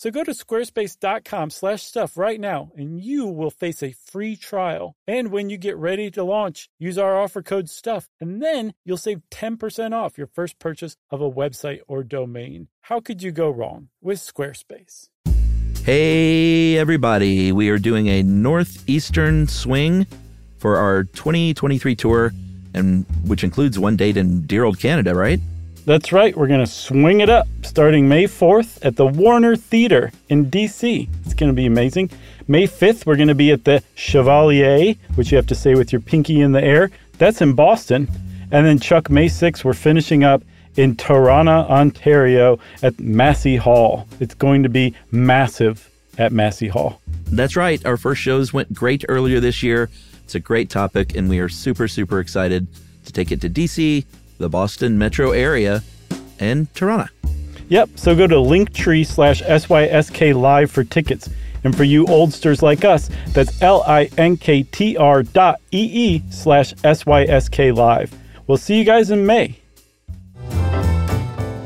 So go to squarespace.com slash stuff right now and you will face a free trial. And when you get ready to launch, use our offer code STUFF and then you'll save 10% off your first purchase of a website or domain. How could you go wrong with Squarespace? Hey, everybody. We are doing a northeastern swing for our 2023 tour, and which includes one date in dear old Canada, right? That's right. We're going to swing it up starting May 4th at the Warner Theater in DC. It's going to be amazing. May 5th, we're going to be at the Chevalier, which you have to say with your pinky in the air. That's in Boston. And then, Chuck, May 6th, we're finishing up in Toronto, Ontario at Massey Hall. It's going to be massive at Massey Hall. That's right. Our first shows went great earlier this year. It's a great topic, and we are super, super excited to take it to DC, the Boston metro area, and Toronto. Yep. So go to linktree slash SYSK live for tickets. And for you oldsters like us, that's L-I-N-K-T-R dot E-E slash S-Y-S-K live. We'll see you guys in May.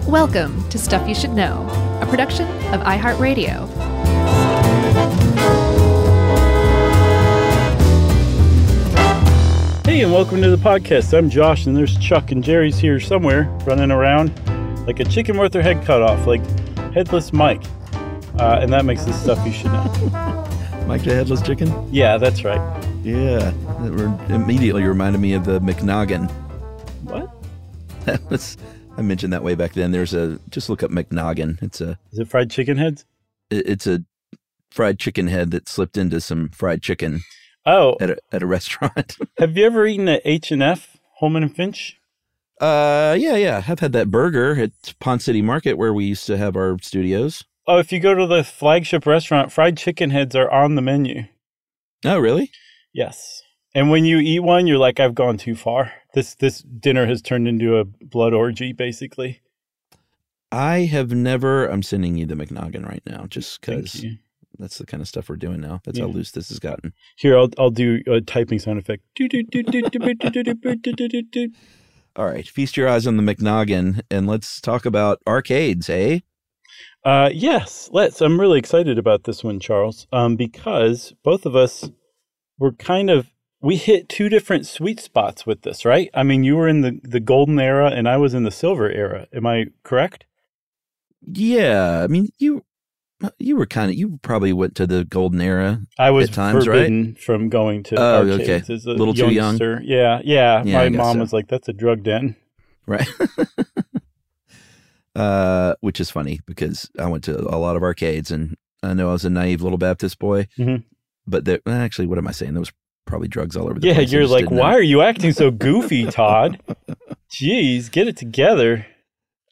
Welcome to Stuff You Should Know, a production of iHeartRadio. Welcome to the podcast. I'm Josh, and there's Chuck, and Jerry's here somewhere running around like a chicken with their head cut off, like headless Mike. Uh, and that makes the stuff you should know. Mike the Headless Chicken? Yeah, that's right. Yeah. That re- immediately reminded me of the McNoggin. What? That was, I mentioned that way back then. There's a, just look up McNoggin. It's a, Is it fried chicken heads? it- it's a fried chicken head that slipped into some fried chicken Oh, at a, at a restaurant. have you ever eaten at H and F, Holeman and Finch? Uh, yeah, yeah. I've had that burger at Ponce City Market where we used to have our studios. Oh, if you go to the flagship restaurant, fried chicken heads are on the menu. Oh, really? Yes. And when you eat one, you're like, I've gone too far. This this dinner has turned into a blood orgy, basically. I have never. I'm sending you the McNoggin right now, just because that's the kind of stuff we're doing now. That's yeah. how loose this has gotten. Here, I'll I'll do a typing sound effect. All right, feast your eyes on the McNoggin, and let's talk about arcades, eh? Uh, yes, let's. I'm really excited about this one, Charles, um, because both of us were kind of we hit two different sweet spots with this, right? I mean, you were in the the golden era, and I was in the silver era. Am I correct? Yeah, I mean, you you were kind of. You probably went to the golden era. I was At times, right? forbidden from going to Oh, arcades okay. as a Little too young? youngster. Yeah, yeah. Yeah, My mom so. was like, "That's a drug den." right? uh, which is funny because I went to a lot of arcades, and I know I was a naive little Baptist boy, Mhm. but there, actually, what am I saying? There was probably drugs all over the Yeah, place. I you're like, "Why know." are you acting so goofy, Todd?" Jeez, get it together.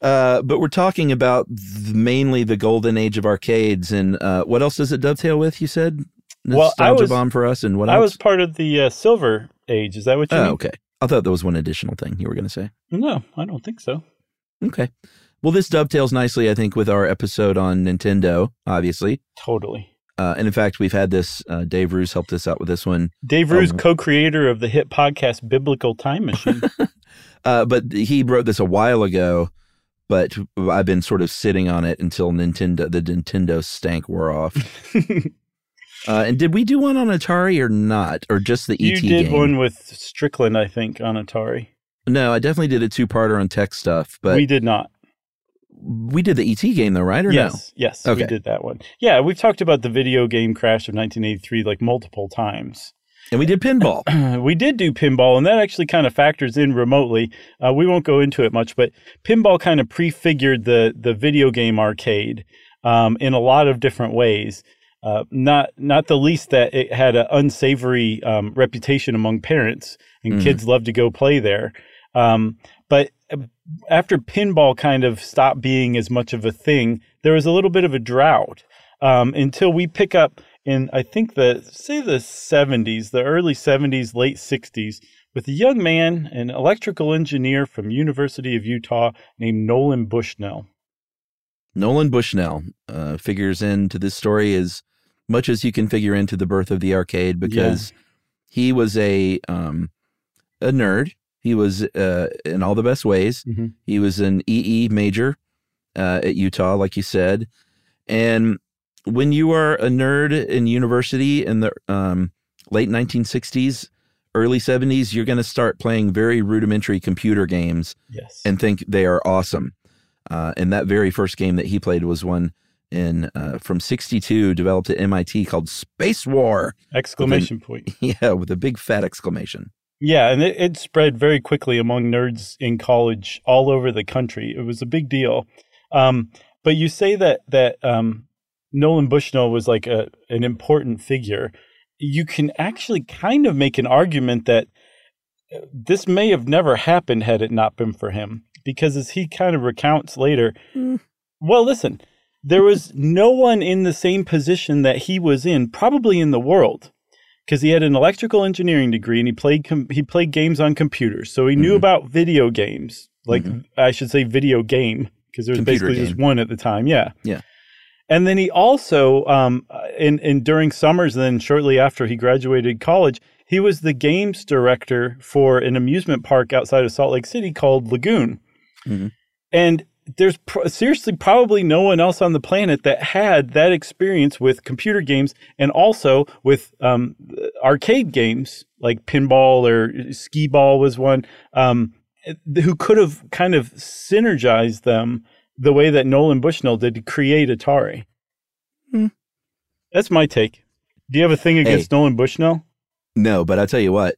Uh, but we're talking about th- mainly the golden age of arcades, and uh, what else does it dovetail with? You said Well, I nostalgia was- bomb for us, and what I was part of the uh, silver age. Is that what you oh, mean? okay. I thought there was one additional thing you were going to say. No, I don't think so. Okay. Well, this dovetails nicely, I think, with our episode on Nintendo, obviously. Totally. Uh, and in fact, we've had this. Uh, Dave Roos helped us out with this one. Dave Roos, Um, co-creator of the hit podcast Biblical Time Machine. Uh, but he wrote this a while ago, but I've been sort of sitting on it until Nintendo, the Nintendo stank wore off. uh, and did we do one on Atari or not, or just the ET? you did game? one with Strickland, I think, on Atari. No, I definitely did a two-parter on tech stuff, but we we, did not. We did the ET game though, right? Or no? yes, yes, we did that one. Yeah, we've talked about the video game crash of 1983 like multiple times. And we did pinball. we did do pinball, and that actually kind of factors in remotely. Uh, we won't go into it much, but pinball kind of prefigured the the video game arcade. um, in a lot of different ways. Uh, not not the least that it had an unsavory um, reputation among parents, and Mm. kids loved to go play there. Um, but uh, after pinball kind of stopped being as much of a thing, there was a little bit of a drought um, until we pick up in I think the say the 70s, the early 70s, late 60s, with a young man, an electrical engineer from University of Utah named Nolan Bushnell. Nolan Bushnell uh, figures into this story as much as you can figure into the birth of the arcade because he was a um, a nerd. He was uh, in all the best ways. Mhm. He was an EE major uh, at Utah, like you said. And when you are a nerd in university in the um, late 1960s, early 70s, you're going to start playing very rudimentary computer games Yes. and think they are awesome. Uh, and that very first game that he played was one in uh, from '62, developed at MIT called Space War. Exclamation point. Yeah, with a big fat exclamation. Yeah, and it, it spread very quickly among nerds in college all over the country. It was a big deal. Um, but you say that that um, Nolan Bushnell was like a an important figure. You can actually kind of make an argument that uh, this may have never happened had it not been for him, because as he kind of recounts later, well, listen, there was no one in the same position that he was in, probably in the world because he had an electrical engineering degree and he played com- he played games on computers, so he knew Mhm. about video games. Like I should say, video game because there was Computer basically just one at the time. Yeah, Yeah. And then he also, um, in in during summers, then shortly after he graduated college, he was the games director for an amusement park outside of Salt Lake City called Lagoon. Mhm. And there's pr- seriously probably no one else on the planet that had that experience with computer games and also with um, arcade games like pinball or skee ball was one um, who could have kind of synergized them the way that Nolan Bushnell did to create Atari. Hmm. That's my take. Do you have a thing against Nolan Bushnell? No, but I'll tell you what,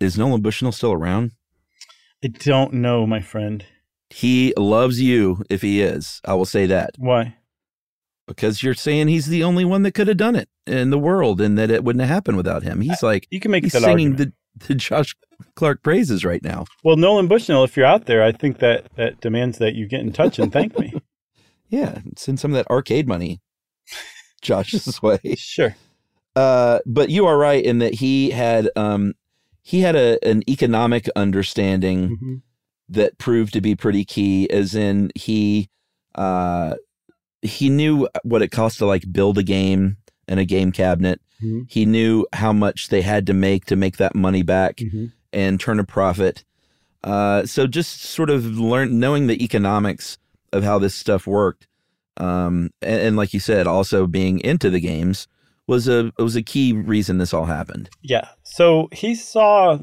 is Nolan Bushnell still around? I don't know, my friend. He loves you if he is. I will say that Why? because you're saying he's the only one that could have done it in the world and that it wouldn't have happened without him. He's like You can make he's that singing argument. the, the Josh Clark praises right now. Well, Nolan Bushnell, if you're out there, I think that that demands that you get in touch and thank me. Yeah, send some of that arcade money Josh's way. Sure. Uh, but you are right in that he had um, he had a an economic understanding Mhm. that proved to be pretty key. As in he uh, he knew what it cost to like build a game and a game cabinet. Mhm. He knew how much they had to make to make that money back Mhm. And turn a profit. Uh, so just sort of learn knowing the economics of how this stuff worked, um, and, and like you said, also being into the games was a was a key reason this all happened. Yeah. So he saw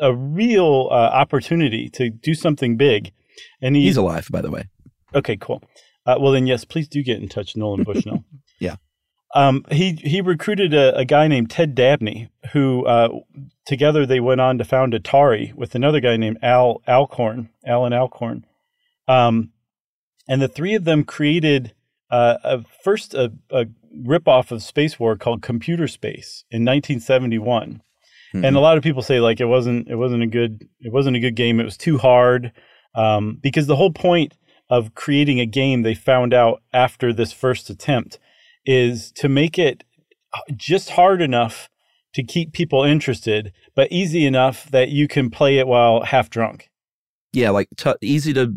a real uh, opportunity to do something big, and he, He's alive, by the way. Okay, cool. Uh, well, then, yes, please do get in touch, Nolan Bushnell. Yeah. Um, he he recruited a, a guy named Ted Dabney, who uh, together they went on to found Atari with another guy named Al Alcorn, Alan Alcorn, um, and the three of them created uh, a, first a, a ripoff of Space War called Computer Space in 1971 and Mhm. a lot of people say like it wasn't it wasn't a good it wasn't a good game. It was too hard. Um, because the whole point of creating a game they found out after this first attempt is to make it just hard enough to keep people interested but easy enough that you can play it while half drunk. Yeah, like t- easy to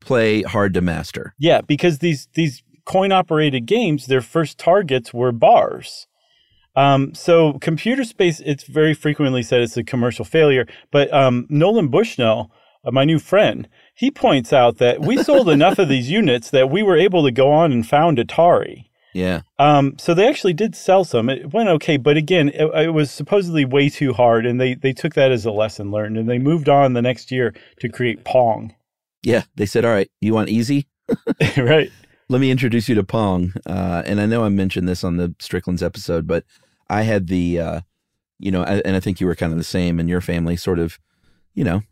play, hard to master. yeah because these these coin operated games their first targets were bars. Um, so computer space it's very frequently said it's a commercial failure but um, nolan bushnell uh, my new friend he points out that we sold enough of these units that we were able to go on and found atari Yeah, um, so they actually did sell some. It went okay, but again, it, it was supposedly way too hard, and they they took that as a lesson learned, and they moved on the next year to create Pong. yeah. They said, "All right, you want easy? right? Let me introduce you to Pong." Uh, and I know I mentioned this on the Strickland's episode, but I had the, uh, you know, I- and I think you were kind of the same in your family, sort of, you know,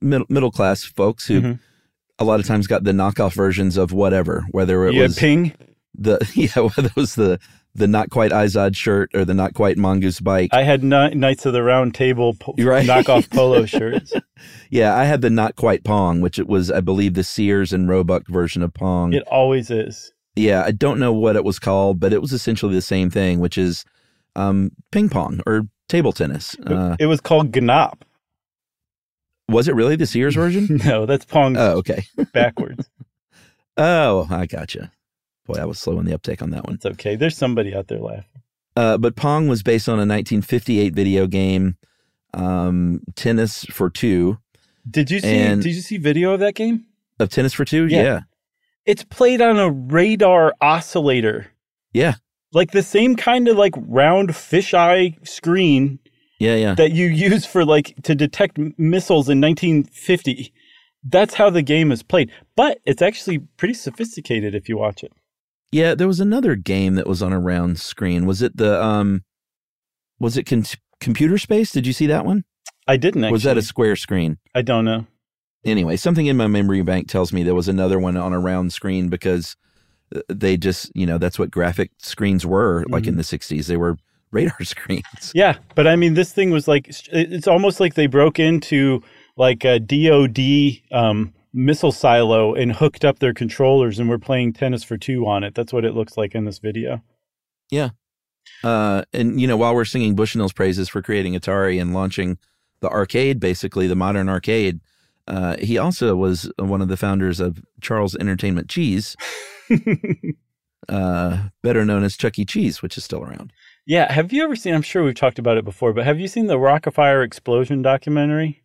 middle middle class folks who Mhm. a lot of times got the knockoff versions of whatever, whether it was Ping. The yeah, well, that was the the not quite Izod shirt or the not quite mongoose bike. I had Kni- Knights of the Round Table po- Right. knockoff polo shirts. yeah, I had the not quite Pong, which it was, I believe, the Sears and Roebuck version of Pong. It always is. yeah, I don't know what it was called, but it was essentially the same thing, which is um, ping pong or table tennis. Uh, it was called Gnop. was it really the Sears version? No, that's Pong oh, okay. backwards. Oh, I gotcha. Boy, I was slow in the uptake on that one. It's okay. There's somebody out there laughing. Uh, but Pong was based on a 1958 video game, um, Tennis for Two. Did you see? And- did you see video of that game? Of Tennis for Two? Yeah. Yeah. It's played on a radar oscillator, Yeah. like the same kind of like round fisheye screen Yeah. Yeah. that you use for like to detect missiles in 1950. That's how the game is played, but it's actually pretty sophisticated if you watch it. Yeah, there was another game that was on a round screen. Was it the um was it con- computer space? Did you see that one? I didn't actually. Was that a square screen? I don't know. Anyway, something in my memory bank tells me there was another one on a round screen because uh, they just, you know, that's what graphic screens were like in the 60s. They were radar screens. Yeah, but I mean, this thing was like it's almost like they broke into like a DoD um, missile silo and hooked up their controllers, and we're playing tennis for two on it. That's what it looks like in this video. Yeah. Uh, and you know, while we're singing Bushnell's praises for creating Atari and launching the arcade, basically the modern arcade, uh, he also was one of the founders of Charles Entertainment Cheese, uh, better known as Chuck E. Cheese, which is still around. yeah, have you ever seen? I'm sure we've talked about it before, but have you seen the Rockafire explosion documentary?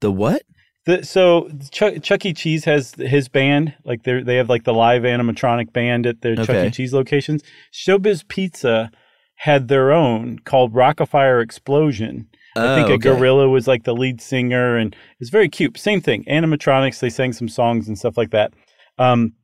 The what? The, so Chuck, Chuck E. Cheese has his band, like they they have like the live animatronic band at their Chuck E. Cheese locations. Showbiz Pizza had their own called Rockafire Explosion. I think Oh, a okay. gorilla was like the lead singer, and it's very cute. Same thing, animatronics. They sang some songs and stuff like that. Um,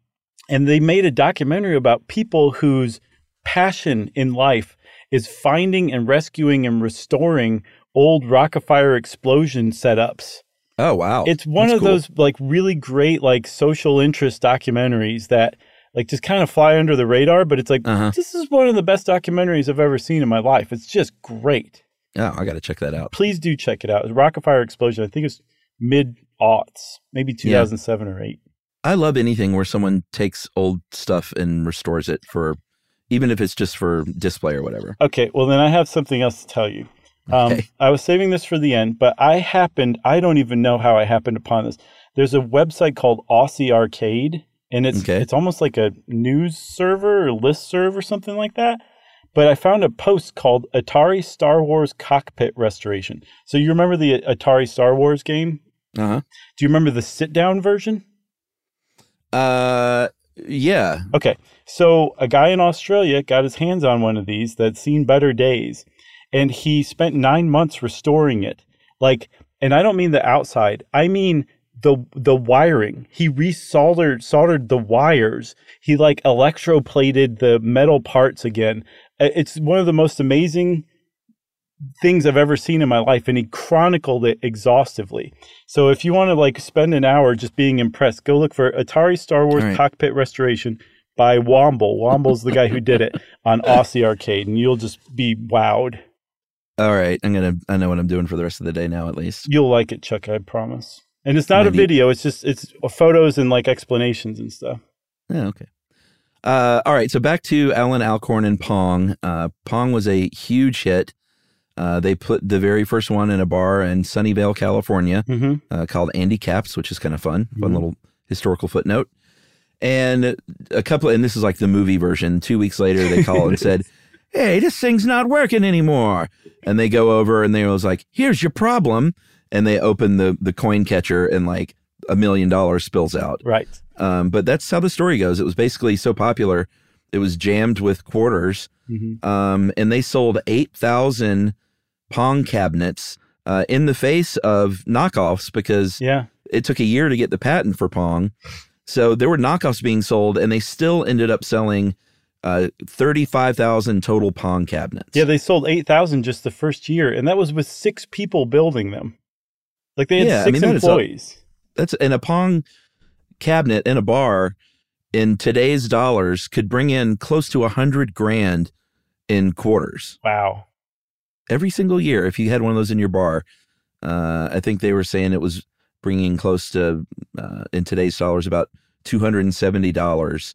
and they made a documentary about people whose passion in life is finding and rescuing and restoring old Rockafire explosion setups. Oh wow! It's one That's of cool. those like really great like social interest documentaries that like just kind of fly under the radar, but it's like Uh-huh. this is one of the best documentaries I've ever seen in my life. It's just great. Oh, I got to check that out. Please do check it out. It's Rockafire Explosion. I think it's mid aughts, maybe 2007 or 8. I love anything where someone takes old stuff and restores it for, even if it's just for display or whatever. Okay, well then I have something else to tell you. Um, Okay. I was saving this for the end, but I happened, I don't even know how I happened upon this. There's a website called Aussie Arcade, and it's Okay. it's almost like a news server or list serve or something like that. But I found a post called Atari Star Wars Cockpit Restoration. So you remember the Atari Star Wars game? Uh huh. Do you remember the sit down version? Uh, yeah. Okay. So a guy in Australia got his hands on one of these that's seen better days, and he spent nine months restoring it. Like, and I don't mean the outside. I mean the the wiring. He resoldered soldered the wires. He like electroplated the metal parts again. It's one of the most amazing things I've ever seen in my life, and he chronicled it exhaustively. So if you want to like spend an hour just being impressed, go look for Atari Star Wars right. Cockpit Restoration by Womble. Womble's the guy who did it on Aussie Arcade, and you'll just be wowed. All right. I'm gonna. I know what I'm doing for the rest of the day now, at least. You'll like it, Chuck. I promise. And it's not a video; it's just it's photos and like explanations and stuff. Yeah. Okay. Uh, all right. So back to Alan Alcorn and Pong. Uh, Pong was a huge hit. Uh, they put the very first one in a bar in Sunnyvale, California, Mm-hmm. uh, called Andy Capp's, which is kind of fun. Fun Mhm. little historical footnote. And a couple, and this is like the movie version. Two weeks later, they call and said, "Hey, this thing's not working anymore." And they go over and they was like, "Here's your problem." And they open the the coin catcher and like a million dollars spills out. Right. Um, but that's how the story goes. It was basically so popular, it was jammed with quarters, Mm-hmm. um, and they sold eight thousand Pong cabinets uh, in the face of knockoffs because Yeah. it took a year to get the patent for Pong. So there were knockoffs being sold, and they still ended up selling uh, 35,000 total Pong cabinets. Yeah, they sold 8,000 just the first year, and that was with six people building them. Like they had yeah, six I mean, employees. A, that's and a Pong cabinet in a bar in today's dollars could bring in close to a hundred grand in quarters. Wow. Every single year, if you had one of those in your bar, uh, I think they were saying it was bringing close to, uh, in today's dollars, about $270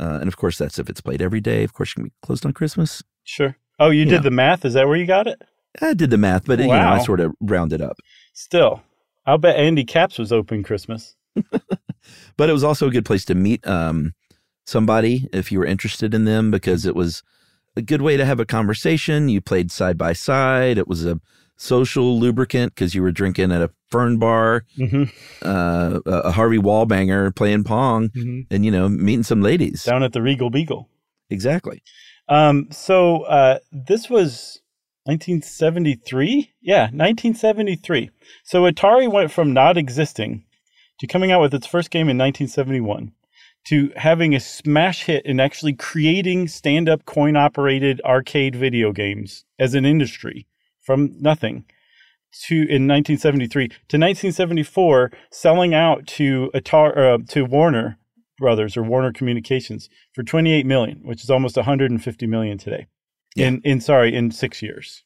uh, and of course, that's if it's played every day. Of course, you can be closed on Christmas. Sure. Oh, you Yeah. did the math. Is that where you got it? I did the math, but you know, I sort of rounded up. Still, I'll bet Andy Capp's was open Christmas. but it was also a good place to meet um, somebody if you were interested in them because it was a good way to have a conversation. You played side by side. It was a social lubricant because you were drinking at a fern bar, Mm-hmm. uh, a Harvey Wallbanger playing pong, Mm-hmm. and you know meeting some ladies. Down at the Regal Beagle. Exactly. Um, so uh, this was 1973. Yeah, 1973. So Atari went from not existing to coming out with its first game in 1971 to having a smash hit and actually creating stand-up coin-operated arcade video games as an industry from nothing to in 1973 to 1974 selling out to Atari uh, to Warner Brothers or Warner Communications for 28 million, which is almost 150 million today. In in sorry, in 6 years.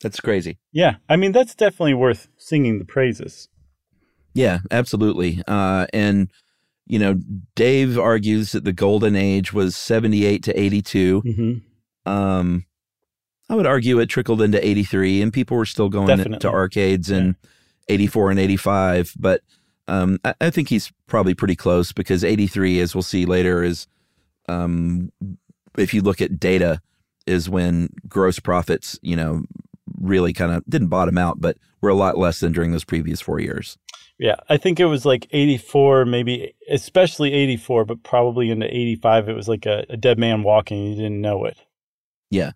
That's crazy. Yeah, I mean that's definitely worth singing the praises. Yeah, absolutely. Uh, and you know, Dave argues that the golden age was 78 to 82. Mm-hmm. Um, I would argue it trickled into 83 and people were still going Definitely. to arcades in 84 and 85. But um, I, I think he's probably pretty close because 83, as we'll see later, is um, if you look at data, is when gross profits, you know, really kind of didn't bottom out, but were a lot less than during those previous four years. Yeah, I think it was like 84, maybe especially 84, but probably into 85 it was like a, a dead man walking, you didn't know it. Yeah.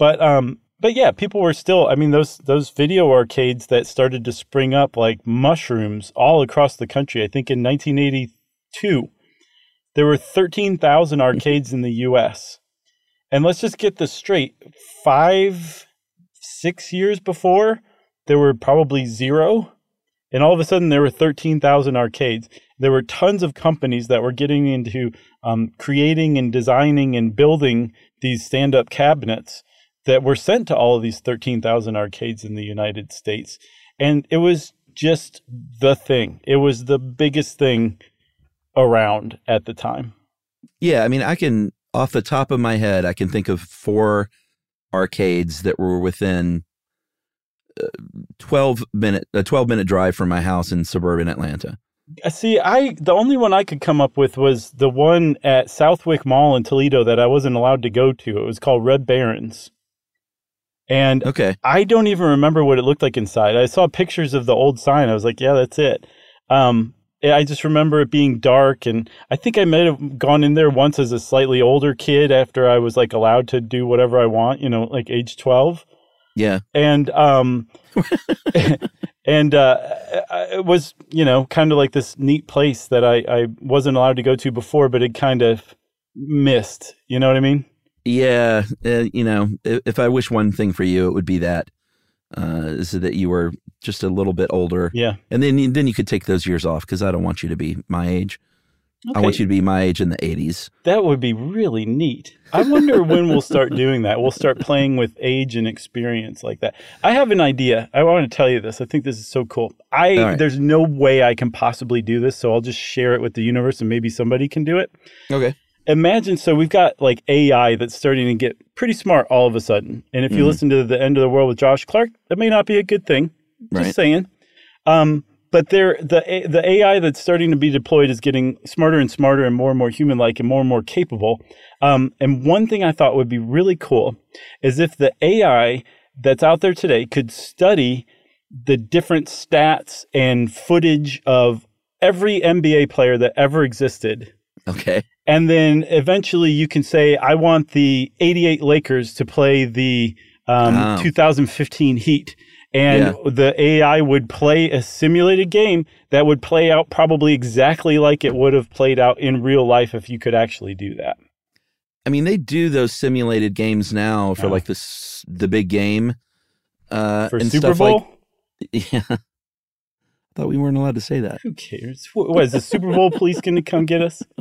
But um but yeah, people were still I mean those those video arcades that started to spring up like mushrooms all across the country. I think in 1982 there were 13,000 arcades in the US. And let's just get this straight. 5 6 years before there were probably zero and all of a sudden there were 13,000 arcades. There were tons of companies that were getting into um, creating and designing and building these stand up cabinets that were sent to all of these 13,000 arcades in the United States. And it was just the thing, it was the biggest thing around at the time. Yeah, I mean, I can off the top of my head, I can think of four arcades that were within uh, twelve minute a twelve minute drive from my house in suburban Atlanta. Uh, See, I the only one I could come up with was the one at Southwyck Mall in Toledo that I wasn't allowed to go to. It was called Red Barons. And Okay, I don't even remember what it looked like inside. I saw pictures of the old sign. I was like, yeah, that's it. Um, I just remember it being dark, and I think I might have gone in there once as a slightly older kid after I was like allowed to do whatever I want, you know, like age twelve yeah, and um and uh it was you know kind of like this neat place that I I wasn't allowed to go to before but it kind of missed you know what I mean yeah. Uh, you know, if, if I wish one thing for you, it would be that uh, is that you were just a little bit older, yeah and then you- then you could take those years off because I don't want you to be my age. I want you to be my age in the eighties. that would be really neat I wonder when we'll start doing that we'll start playing with age and experience like that I have an idea I want to tell you this I think this is so cool I right. there's no way I can possibly do this so I'll just share it with the universe and maybe somebody can do it Okay. Imagine so we've got like AI that's starting to get pretty smart all of a sudden. And if you Mhm. listen to the end of the world with Josh Clark, that may not be a good thing. Just Right. saying. Um, but there, the the AI that's starting to be deployed is getting smarter and smarter and more and more human like and more and more capable. Um, and one thing I thought would be really cool is if the AI that's out there today could study the different stats and footage of every NBA player that ever existed Okay. And then eventually you can say, I want the 88 Lakers to play the um, Wow. 2015 Heat. And Yeah. the AI would play a simulated game that would play out probably exactly like it would have played out in real life if you could actually do that. I mean, they do those simulated games now for Yeah. like this the big game uh, For and Super stuff Bowl? like yeah. I thought we weren't allowed to say that. Who cares? What, what is the Super Bowl police going to come get us?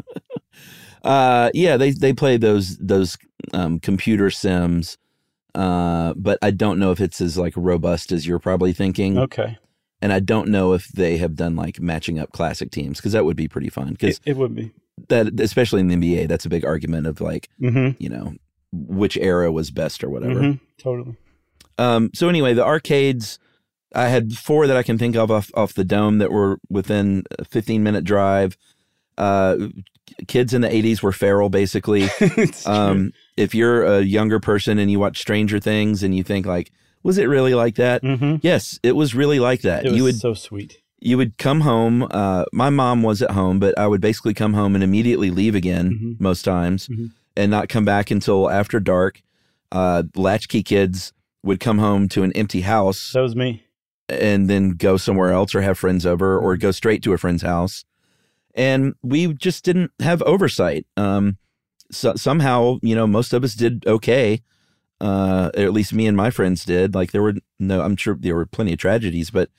Uh, yeah, they they play those those um, computer sims, uh, but I don't know if it's as like robust as you're probably thinking. Okay. And I don't know if they have done like matching up classic teams because that would be pretty fun. Because It, it would be. that, especially in the NBA, that's a big argument of like Mm-hmm. you know which era was best or whatever. hmm Totally. Um, so anyway, the arcades, I had four that I can think of off, off the dome that were within a 15 minute drive. Uh, kids in the 80s were feral, basically. Um, if you're a younger person and you watch Stranger Things and you think like, was it really like that? Mhm. Yes, it was really like that. It was you would so sweet. you would come home. Uh, my mom was at home, but I would basically come home and immediately leave again Mhm. most times, Mhm. and not come back until after dark. Uh, latchkey kids would come home to an empty house That was me. and then go somewhere else or have friends over or go straight to a friend's house. And we just didn't have oversight. Um, so, somehow, you know, most of us did okay. Uh, at least me and my friends did. Like there were no, I'm sure there were plenty of tragedies, but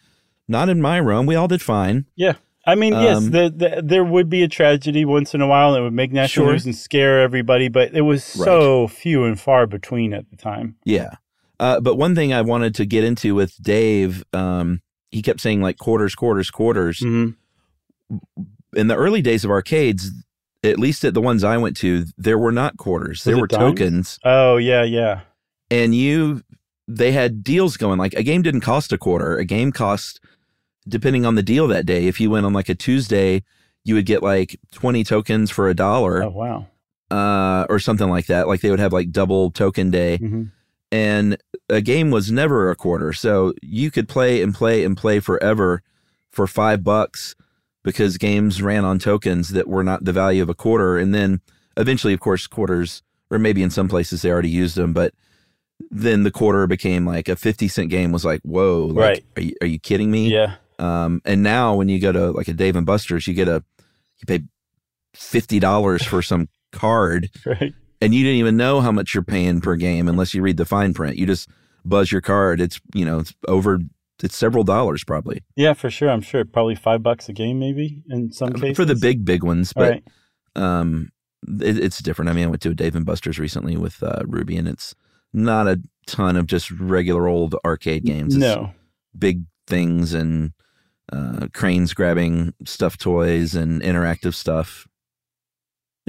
not in my room. We all did fine. Yeah. I mean, yes, Um, the, the, there would be a tragedy once in a while and it would make national Sure. news and scare everybody, but it was so few and far between at the time. Yeah. Uh, but one thing I wanted to get into with Dave, um, he kept saying like quarters, quarters, quarters. Mhm. In the early days of arcades, at least at the ones I went to, there were not quarters. There were dimes? tokens. Oh, yeah, yeah. And you they had deals going. Like a game didn't cost a quarter. A game cost depending on the deal that day. If you went on like a Tuesday, you would get like 20 tokens for a dollar Oh, wow. uh, or something like that. Like they would have like double token day. hmm And a game was never a quarter. So you could play and play and play forever for five bucks because games ran on tokens that were not the value of a quarter. And then eventually, of course, quarters, or maybe in some places they already used them, but then the quarter became like a 50 cent game was like, whoa, like, Right. Are you, are you kidding me? Yeah. Um, and now when you go to like a Dave and Buster's, you get a, you pay $50 for some card Right. and you didn't even know how much you're paying per game unless you read the fine print. You just buzz your card. It's you know it's over. It's several dollars probably Yeah, for sure. I'm sure probably five bucks a game, maybe in some cases. for the big big ones. But right. um, it, it's different. I mean, I went to a Dave and Buster's recently with uh, Ruby, and it's not a ton of just regular old arcade games. It's No. big things and uh, cranes grabbing stuffed toys and interactive stuff.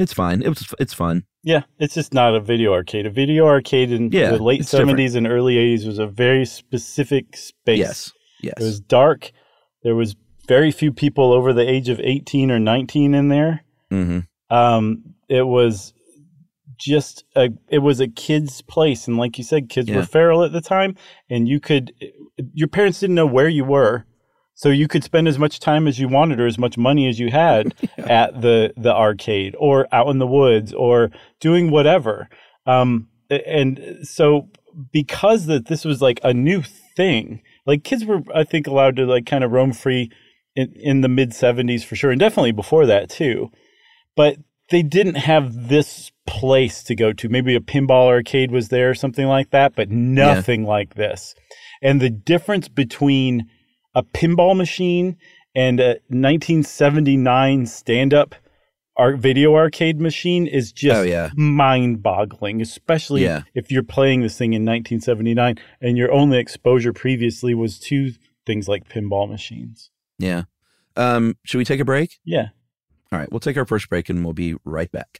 It's fine. It was. It's fun. Yeah, it's just not a video arcade. A video arcade in Yeah, the late. 70s and early 80s was a very specific space. Yes. Yes. It was dark. There was very few people over the age of 18 or 19 in there. hmm Um, it was just a it was a kid's place and like you said kids Yeah. were feral at the time and you could your parents didn't know where you were so you could spend as much time as you wanted or as much money as you had at the the arcade or out in the woods or doing whatever um and so because that this was like a new thing like kids were i think allowed to like kind of roam free in, in the mid 70s for sure and definitely before that too but they didn't have this place to go to. Maybe a pinball arcade was there or something like that, but nothing like this. And the difference between a pinball machine and a 1979 stand up art video arcade machine is just Oh, yeah. mind boggling, especially Yeah. if you're playing this thing in 1979 and your only exposure previously was to things like pinball machines. Yeah. Um, should we take a break? Yeah. All right, we'll take our first break and we'll be right back.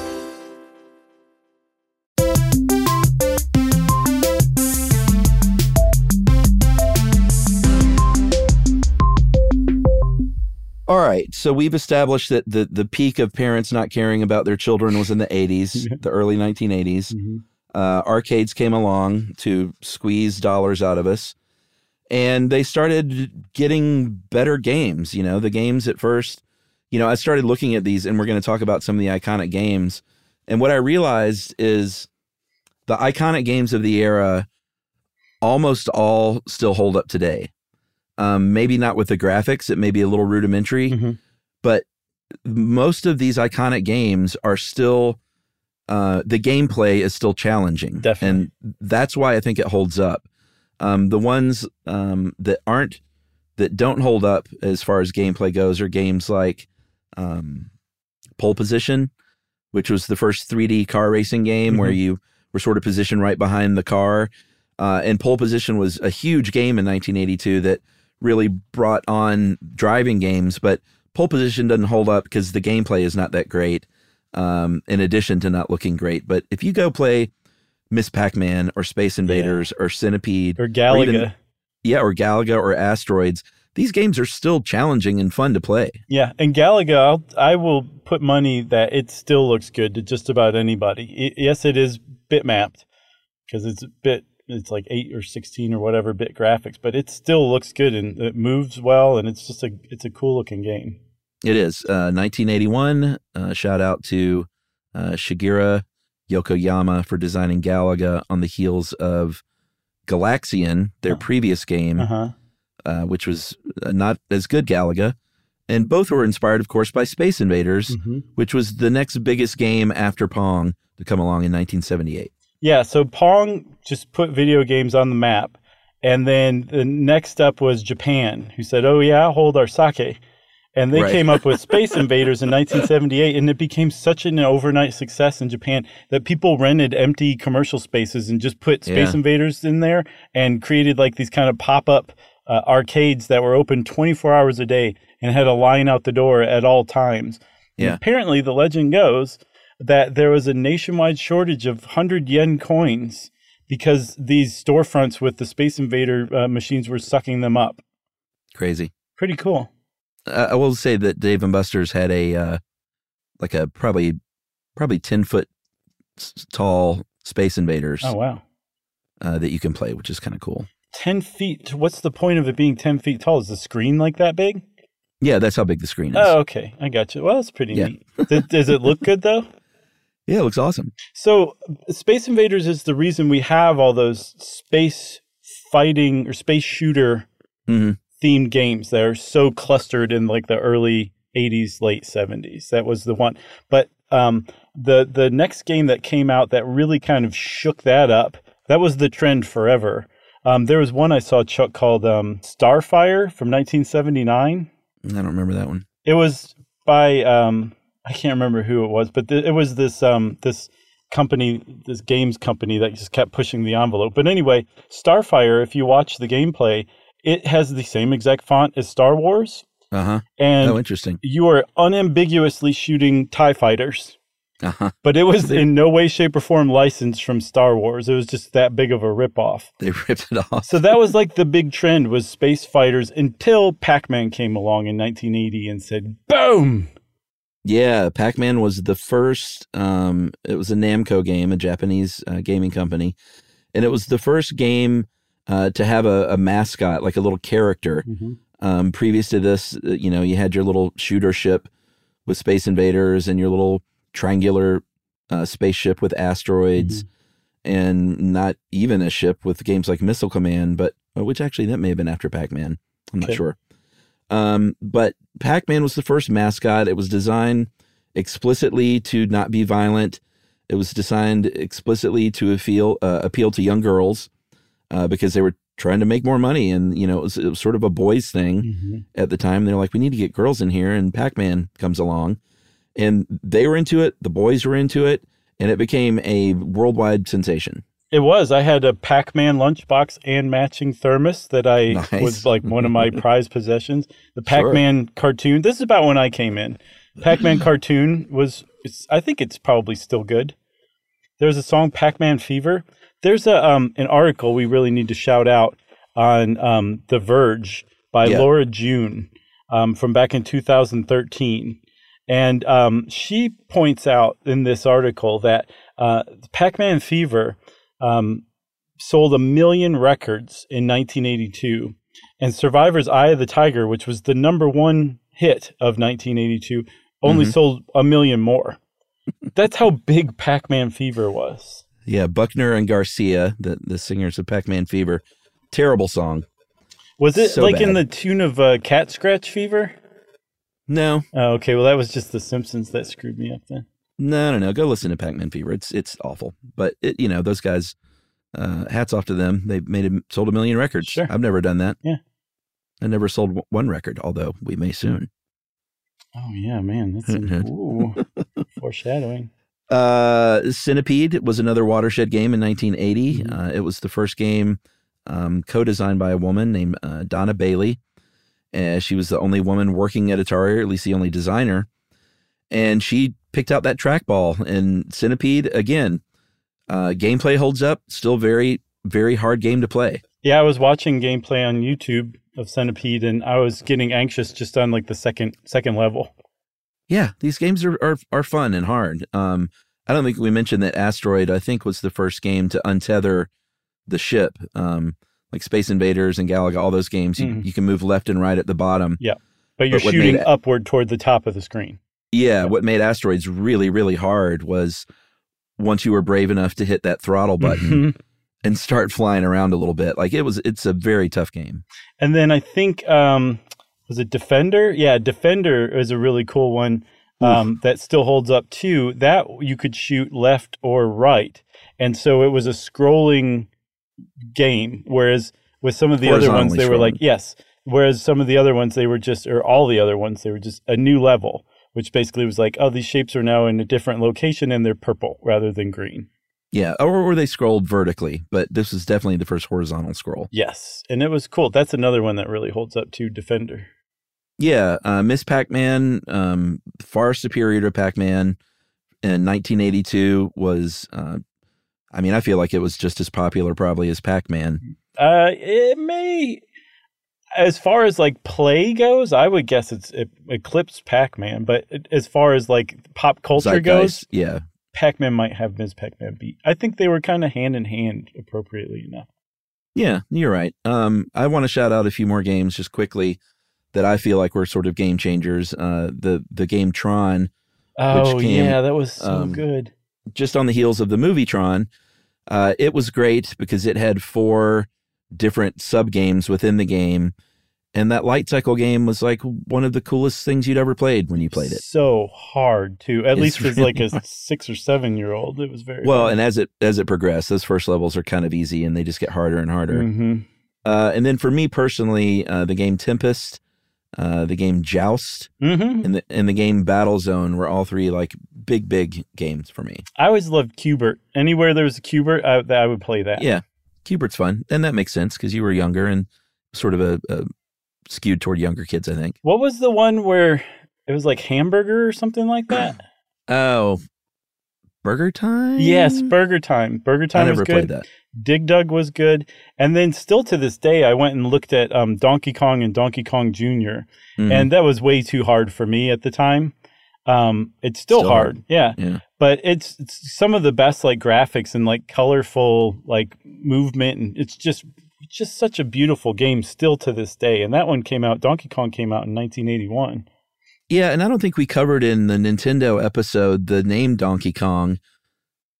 All right, so we've established that the the peak of parents not caring about their children was in the 80s, the early 1980s. Mm-hmm. Uh, arcades came along to squeeze dollars out of us, and they started getting better games. You know, the games at first, you know, I started looking at these, and we're going to talk about some of the iconic games. And what I realized is the iconic games of the era almost all still hold up today. Um, maybe not with the graphics; it may be a little rudimentary, Mhm. but most of these iconic games are still uh, the gameplay is still challenging, Definitely. and that's why I think it holds up. Um, the ones um, that aren't that don't hold up as far as gameplay goes are games like um, Pole Position, which was the first 3D car racing game where Mhm. you were sort of positioned right behind the car. Uh, and Pole Position was a huge game in 1982 that really brought on driving games, but Pole Position doesn't hold up because the gameplay is not that great. Um, in addition to not looking great, but if you go play Ms. Pac-Man or Space Invaders or Centipede Or Galaga. even- yeah, or Galaga or Asteroids, these games are still challenging and fun to play. Yeah, and Galaga, I'll, I will put money that it still looks good to just about anybody. I yes, it is bit mapped because it's a bit, it's like eight or sixteen or whatever bit graphics, but it still looks good and it moves well, and it's just a, it's a cool looking game. It is uh, 1981. Uh, shout out to uh, Shigeru Yokoyama for designing Galaga on the heels of Galaxian, their previous game, Uh huh. uh, which was uh, not as good Galaga. And both were inspired, of course, by Space Invaders, Mm-hmm. which was the next biggest game after Pong to come along in 1978. Yeah, so Pong just put video games on the map. And then the next up was Japan, who said, Oh, yeah, hold our sake. And they Right. came up with Space Invaders in 1978, and it became such an overnight success in Japan that people rented empty commercial spaces and just put Space Yeah. Invaders in there and created like these kind of pop up uh, arcades that were open 24 hours a day and had a line out the door at all times. And Yeah. apparently, the legend goes that there was a nationwide shortage of 100 yen coins because these storefronts with the Space Invader uh, machines were sucking them up. Crazy. Pretty cool. Uh, I will say that Dave and Buster's had a uh, like a probably probably ten foot tall Space Invaders Oh, wow. uh, that you can play, which is kind of cool. 10 feet. What's the point of it being 10 feet tall? Is the screen like that big? Yeah, that's how big the screen is. Oh, okay. I got you. Well, that's pretty Yeah. neat. Th- Does it look good though? Yeah, it looks awesome. So, Space Invaders is the reason we have all those space fighting or space shooter Mhm. themed games that are so clustered in like the early 80s, late 70s. That was the one. But um, the the next game that came out that really kind of shook that up. That was the trend forever. Um, there was one I saw Chuck called um, Starfire from 1979. I don't remember that one. It was by um, I can't remember who it was, but th- it was this um, this company, this games company that just kept pushing the envelope. But anyway, Starfire, if you watch the gameplay, it has the same exact font as Star Wars, Uh huh. and Oh, interesting. you are unambiguously shooting Tie fighters. Uh huh. But it was in no way, shape, or form licensed from Star Wars. It was just that big of a ripoff. They ripped it off. So that was like the big trend was space fighters until Pac-Man came along in 1980 and said, "Boom!" Yeah, Pac Man was the first. Um, it was a Namco game, a Japanese uh, gaming company, and it was the first game uh, to have a, a mascot, like a little character. Um, previous to this, uh, you know, you had your little shooter ship with Space Invaders and your little triangular uh, spaceship with asteroids, and not even a ship with games like Missile Command, but uh, which actually that may have been after Pac Man. I'm not sure. Um, but Pac Man was the first mascot. It was designed explicitly to not be violent. It was designed explicitly to appeal uh, appeal to young girls uh, because they were trying to make more money, and you know it was, it was sort of a boys thing at the time. They're like, we need to get girls in here, and Pac Man comes along, and they were into it. The boys were into it, and it became a worldwide sensation. It was. I had a Pac-Man lunchbox and matching thermos that I Nice. was like one of my prized possessions. The Pac-Man cartoon. This is about when I came in. Pac-Man cartoon was. It's, I think it's probably still good. There's a song Pac-Man Fever. There's a um an article we really need to shout out on um The Verge by Yeah. Laura June um from back in 2013. And um, she points out in this article that uh, Pac-Man Fever um, sold a million records in 1982, and Survivor's Eye of the Tiger, which was the number one hit of 1982, only Mhm. sold a million more. That's how big Pac-Man Fever was. Yeah, Buckner and Garcia, the the singers of Pac Man Fever, terrible song. Was it So like in the tune of uh, Cat Scratch Fever? No, Oh, okay, well that was just The Simpsons that screwed me up then. No, no, no. Go listen to Pac-Man Fever. It's it's awful, but it, you know those guys. Uh, hats off to them. They made a, sold a million records. Sure. I've never done that. Yeah. I never sold one record, although we may soon. Oh yeah, man, that's ooh, foreshadowing. Uh, Centipede was another watershed game in 1980. Mhm. Uh, it was the first game um, co-designed by a woman named uh, Dona Bailey. Uh, she was the only woman working at Atari, or at least the only designer. And she picked out that trackball. And Centipede, again, uh, gameplay holds up. Still very, very hard game to play. Yeah, I was watching gameplay on YouTube of Centipede, and I was getting anxious just on like the second second level. Yeah, these games are are, are fun and hard. Um, I don't think we mentioned that Asteroid. I think was the first game to untether the ship. Um, like Space Invaders and Galaga, all those games, you, Mhm. you can move left and right at the bottom. Yeah, but you're But shooting made upward toward the top of the screen. Yeah, what made Asteroids really, really hard was once you were brave enough to hit that throttle button Mhm. and start flying around a little bit. Like it was, it's a very tough game. And then I think um, was it Defender? Yeah, Defender is a really cool one um, that still holds up too. That you could shoot left or right, and so it was a scrolling game. Whereas with some of the other ones, they were like yes. Whereas some of the other ones, they were just, or all the other ones, they were just a new level, which basically was like, oh, these shapes are now in a different location and they're purple rather than green. Yeah, or, or they scrolled vertically, but this was definitely the first horizontal scroll. Yes, and it was cool. That's another one that really holds up to Defender. Yeah, uh, Miss Pac-Man, um, far superior to Pac-Man in 1982 was. Uh, I mean, I feel like it was just as popular probably as Pac-Man. Uh, it may, as far as like play goes, I would guess it's it eclipsed Pac-Man. But it- as far as like pop culture goes, yeah, Pac-Man might have Ms. Pac-Man beat. I think they were kind of hand in hand, appropriately enough. yeah, you're right. Um, I want to shout out a few more games just quickly. that I feel like were sort of game changers. Uh, the the game Tron, Oh came, yeah, that was so um, good. just on the heels of the movie Tron, uh, it was great because it had four different sub games within the game, and that light cycle game was like one of the coolest things you'd ever played when you played it. So hard too. At It's least as really like a six or seven year old, it was very Well, hard. and as it as it progressed, those first levels are kind of easy, and they just get harder and harder. Mhm. Uh, and then for me personally, uh, the game Tempest, uh, the game Joust, Mhm. and the and the game Battlezone were all three like big big games for me. I always loved Q*bert. Anywhere there was a Q*bert, I, I would play that. Yeah, Q*bert's fun, and that makes sense because you were younger and sort of a, a skewed toward younger kids. I think. What was the one where it was like hamburger or something like that? Oh, Burger Time. yes, Burger Time. Burger Time I never was good. played that. Dig Dug was good. And then still to this day, I went and looked at um, Donkey Kong and Donkey Kong Jr. Mhm. And that was way too hard for me at the time. Um, it's still, Still hard. hard. Yeah. Yeah. But it's, it's some of the best like graphics and like colorful like movement. And it's just, it's just such a beautiful game still to this day. And that one came out, Donkey Kong came out in 1981. Yeah, and I don't think we covered in the Nintendo episode the name Donkey Kong.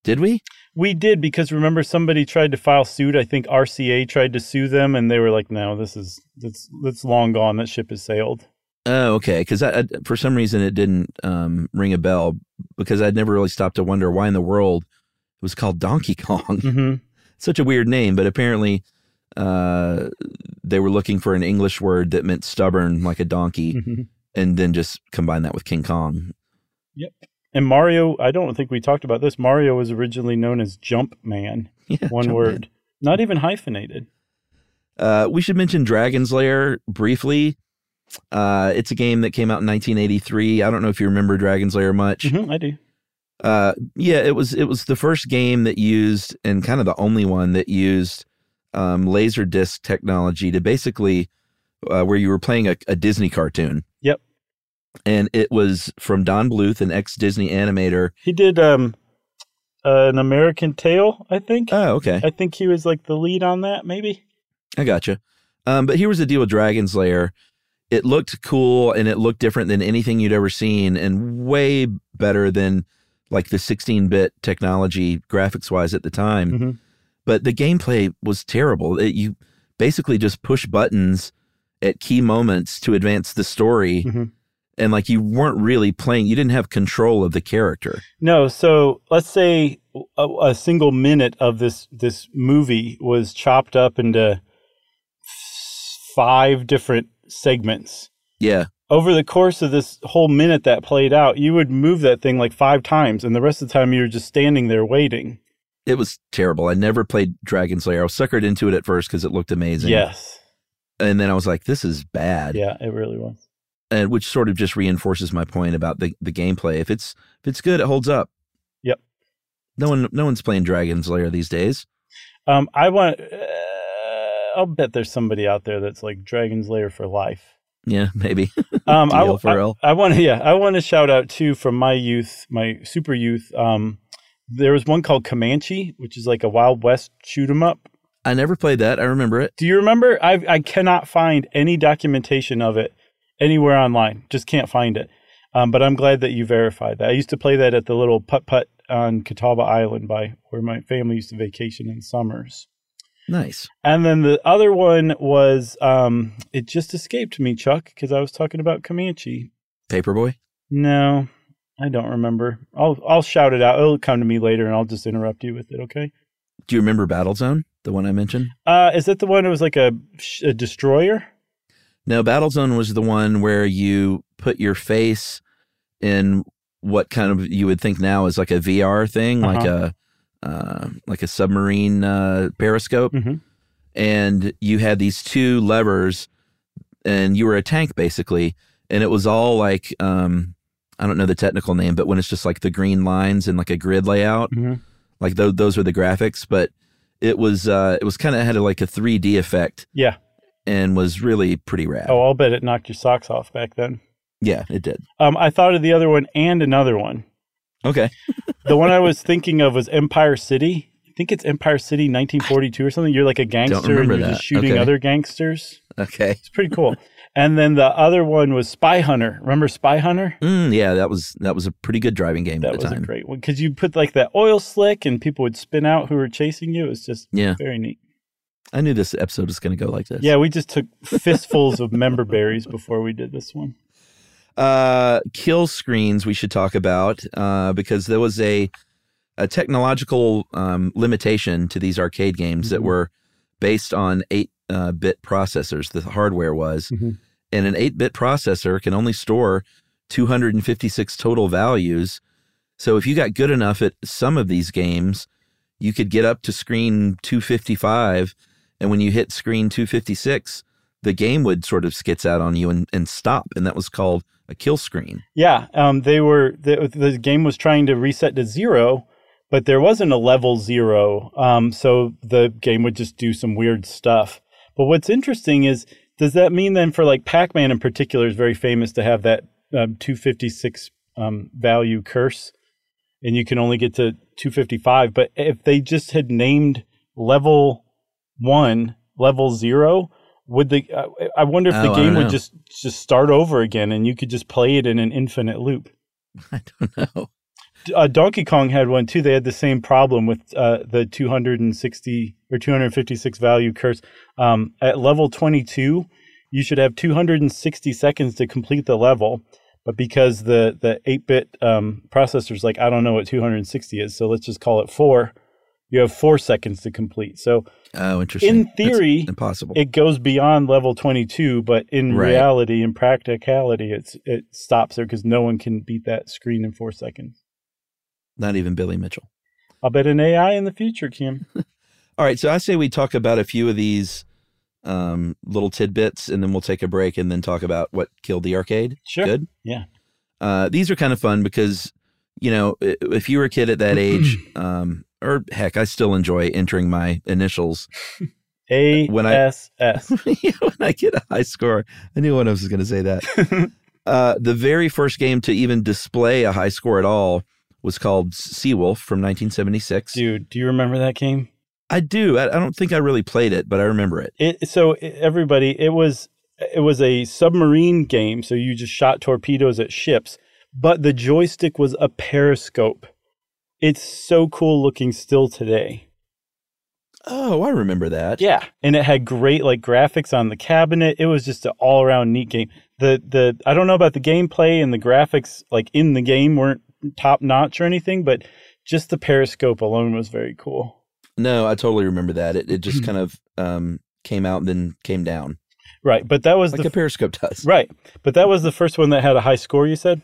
Did we? We did because remember somebody tried to file suit. I think RCA tried to sue them, and they were like, "No, this is that's that's long gone. That ship has sailed." Oh, okay. Because I, I, for some reason it didn't um, ring a bell because I'd never really stopped to wonder why in the world it was called Donkey Kong. hmm Such a weird name, but apparently uh, they were looking for an English word that meant stubborn, like a donkey, hmm and then just combine that with King Kong. Yep. And Mario, I don't think we talked about this. Mario was originally known as Jumpman, Yeah, one Jumpman. word, not even hyphenated. Uh, we should mention Dragon's Lair briefly. Uh, it's a game that came out in 1983. I don't know if you remember Dragon's Lair much. hmm I do. Uh, yeah, it was it was the first game that used and kind of the only one that used um, laser disc technology to basically uh, where you were playing a, a Disney cartoon. Yep. And it was from Don Bluth, an ex Disney animator. He did um, an American Tale, I think. Oh, okay. I think he was like the lead on that, maybe. I gotcha. Um, but here was the deal with Dragon's Lair. It looked cool and it looked different than anything you'd ever seen, and way better than like the 16-bit technology graphics-wise at the time. Mhm. But the gameplay was terrible. It, you basically just push buttons at key moments to advance the story, Mhm. and like you weren't really playing. You didn't have control of the character. No, so let's say a, a single minute of this this movie was chopped up into five different segments. Yeah, Over the course of this whole minute that played out, you would move that thing like five times, and the rest of the time you were just standing there waiting. it was terrible. I never played Dragon's Lair. I was suckered into it at first because it looked amazing. Yes, and then I was like, "This is bad." yeah, it really was. and which sort of just reinforces my point about the the gameplay. If it's if it's good, it holds up. Yep. No one no one's playing Dragon's Lair these days. Um, I want. I'll bet there's somebody out there that's like Dragon's Lair for life. Yeah, maybe. Um, I, I. I want to, yeah, I want to shout out too from my youth, my super youth. Um, there was one called Comanche, which is like a Wild West shoot 'em up. I never played that. I remember it. Do you remember? I I cannot find any documentation of it anywhere online. Just can't find it. Um, but I'm glad that you verified that. I used to play that at the little putt putt on Catawba Island by where my family used to vacation in summers. Nice. And then the other one was um, it just escaped me, Chuck, because I was talking about Comanche. Paperboy. No, I don't remember. I'll I'll shout it out. It'll come to me later, and I'll just interrupt you with it. Okay. Do you remember Battlezone, the one I mentioned? Uh, is that the one that was like a, sh- a destroyer? No, Battlezone was the one where you put your face in what kind of you would think now is like a VR thing, like a uh, like a submarine uh, periscope. Mhm. and you had these two levers and you were a tank basically and it was all like um i don't know the technical name but when it's just like the green lines and like a grid layout Mhm. like those those were the graphics but it was uh it was kind of had a, like a 3d effect Yeah. and was really pretty rad Oh, I'll bet it knocked your socks off back then. yeah it did Um, I thought of the other one and another one. Okay The one I was thinking of was Empire City. I think it's Empire City 1942 or something. You're like a gangster and you're that. just shooting Okay. other gangsters. okay It's pretty cool. And then the other one was Spy Hunter. Remember Spy Hunter? Mm, yeah, that was that was a pretty good driving game That at the was a time. great one because you put like that oil slick and people would spin out who were chasing you. It was just Yeah. very neat. I knew this episode was going to go like this. Yeah, we just took fistfuls of member berries before we did this one. Uh, kill screens we should talk about uh, because there was a a technological um, limitation to these arcade games that Mhm. were based on eight uh, bit processors. The hardware was, Mhm. and an eight bit processor can only store 256 total values. So if you got good enough at some of these games, you could get up to screen 255, and when you hit screen 256, the game would sort of skits out on you and, and stop, and that was called a kill screen. Yeah, um, they were the, the game was trying to reset to zero, but there wasn't a level zero, um, so the game would just do some weird stuff. But what's interesting is, does that mean then for like Pac-Man in particular is very famous to have that um, 256 um, value curse, and you can only get to 255. But if they just had named level one, level zero, would the uh, I wonder if the Oh, I game would just just start over again and you could just play it in an infinite loop. I don't know. Uh, Donkey Kong had one too. They had the same problem with uh, the 260 or 256 value curse. Um, at level 22, you should have 260 seconds to complete the level, but because the the 8-bit um, processor's like I don't know what 260 is, so let's just call it four. You have four seconds to complete. So Oh, interesting. in That's theory, impossible. it goes beyond level 22 but in Right. reality in practicality it's it stops there because no one can beat that screen in four seconds Not even Billy Mitchell. i'll bet an ai in the future kim All right, so I say we talk about a few of these um, little tidbits, and then we'll take a break and then talk about what killed the arcade. sure Good. yeah Uh, these are kind of fun because you know if you were a kid at that age, um, or heck, I still enjoy entering my initials. a When I- s s when I get a high score, I knew one of us was going to say that. uh, the very first game to even display a high score at all was called Seawolf from 1976. dude do you remember that game I do. I, I don't think I really played it, but I remember it. it so everybody it was it was a submarine game so you just shot torpedoes at ships but the joystick was a periscope it's so cool looking still today Oh, I remember that. Yeah, and it had great like graphics on the cabinet. It was just an all around neat game. The the I don't know about the gameplay and the graphics like in the game weren't top notch or anything, but just the periscope alone was very cool. No, I totally remember that. It it Hmm. just kind of um, came out and then came down Right, but that was like the a periscope does. right, but that was the first one that had a high score. You said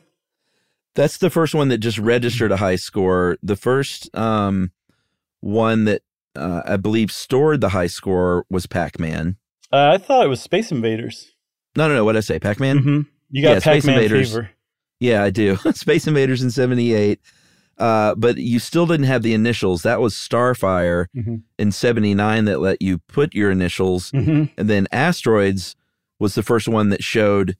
That's the first one that just registered a high score. The first um, one that uh, I believe stored the high score was Pac Man. uh, I thought it was Space Invaders. No, no, no. What did I say? Pac Man? hmm You got Yeah, Pac Man fever. Yeah, I do. Space Invaders in 78. Uh, but you still didn't have the initials. That was Starfire Mhm. in 79 that let you put your initials. hmm And then Asteroids was the first one that showed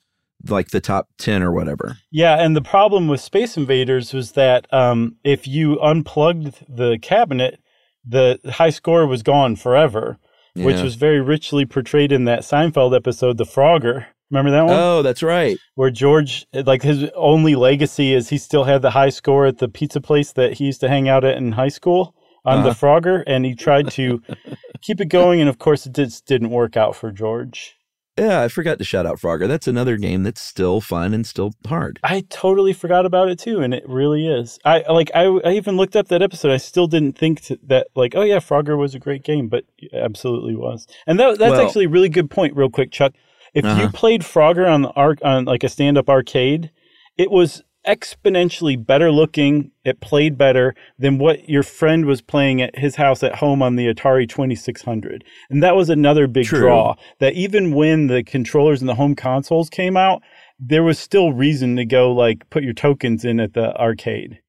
like the top 10 or whatever. Yeah, and the problem with Space Invaders was that um, if you unplugged the cabinet, the high score was gone forever. which was very richly portrayed in that Seinfeld episode, The Frogger. Remember that one? Oh, that's right. Where George, like his only legacy is he still had the high score at the pizza place that he used to hang out at in high school on The Uh-huh. Frogger, and he tried to keep it going, and of course it just didn't work out for George. Yeah, I forgot to shout out Frogger. That's another game that's still fun and still hard. I totally forgot about it too, and it really is. I like. I, I even looked up that episode. I still didn't think to, that like, oh yeah, Frogger was a great game, but it absolutely was. And that that's Well- actually a really good point. Real quick, Chuck, if you Uh-huh. played Frogger on the arc on like a stand up arcade, it was exponentially better looking. It played better than what your friend was playing at his house at home on the Atari Twenty Six Hundred, and that was another big True. draw. That even when the controllers and the home consoles came out there was still reason to go like put your tokens in at the arcade.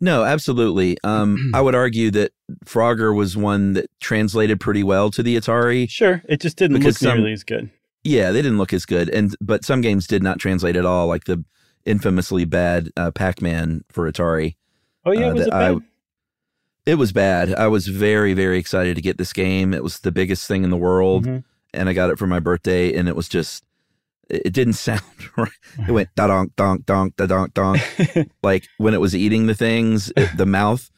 No, absolutely. Um, I would argue that Frogger was one that translated pretty well to the Atari. Sure, it just didn't look some- nearly as good. Yeah, they didn't look as good, and but some games did not translate at all, like the infamously bad uh, Pac-Man for Atari. Oh yeah, Uh, was it I- bad? It was bad. I was very, very excited to get this game. It was the biggest thing in the world, Mhm. and I got it for my birthday, and it was just it, didn't sound right. It went da donk donk donk da donk donk. like when it was eating the things, it, the mouth,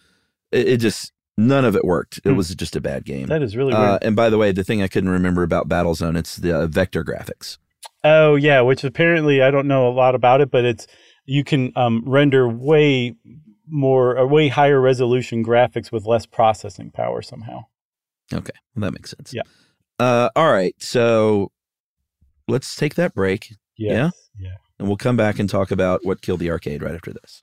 it, it, just none of it worked. It Hmm. was just a bad game. That is really weird. Uh, and by the way, the thing I couldn't remember about Battlezone, it's the uh, vector graphics. Oh yeah, which apparently I don't know a lot about it, but it's you can um, render way more, or way higher resolution graphics with less processing power somehow. Okay, well, that makes sense. Yeah. Uh, all right, so let's take that break, Yes. Yeah. and we'll come back and talk about what killed the arcade right after this.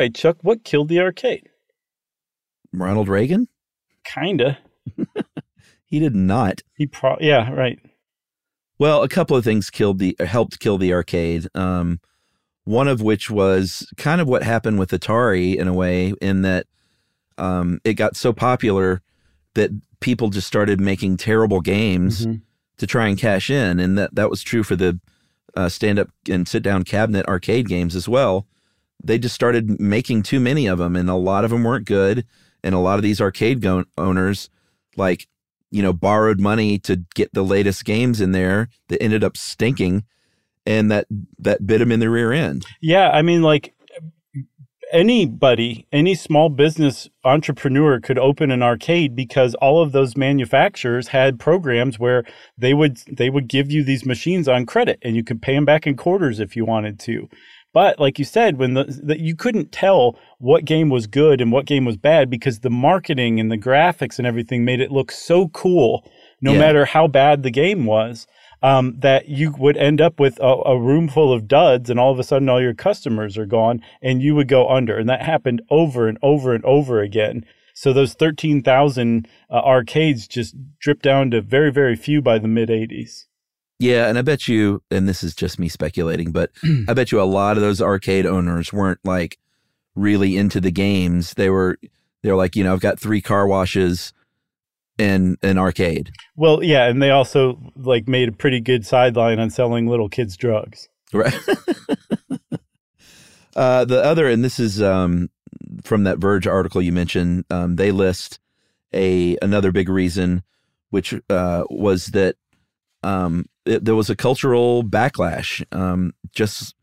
Right, Chuck, what killed the arcade? Ronald Reagan? Kinda. He did not. He pro yeah, right. Well, a couple of things killed the helped kill the arcade. Um, one of which was kind of what happened with Atari in a way, in that um, it got so popular that people just started making terrible games Mhm. to try and cash in, and that that was true for the uh, stand up and sit down cabinet arcade games as well. They just started making too many of them, and a lot of them weren't good. And a lot of these arcade go- owners, like you know, borrowed money to get the latest games in there that ended up stinking, and that that bit them in the rear end. Yeah, I mean, like anybody, any small business entrepreneur could open an arcade because all of those manufacturers had programs where they would they would give you these machines on credit, and you could pay them back in quarters if you wanted to. But like you said, when the, the you couldn't tell what game was good and what game was bad because the marketing and the graphics and everything made it look so cool, no Yeah. matter how bad the game was um, that you would end up with a, a room full of duds, and all of a sudden all your customers are gone, and you would go under. And that happened over and over and over again. So those thirteen thousand uh, arcades just dripped down to very very few by the mid '80s. Yeah, and I bet you, and this is just me speculating, but I bet you a lot of those arcade owners weren't like really into the games. They were they're like, you know, I've got three car washes and an arcade. Well, yeah, and they also like made a pretty good sideline on selling little kids drugs. Right. uh, the other, and this is um, from that Verge article you mentioned. Um, they list a another big reason, which uh, was that um, it, there was a cultural backlash. Um, just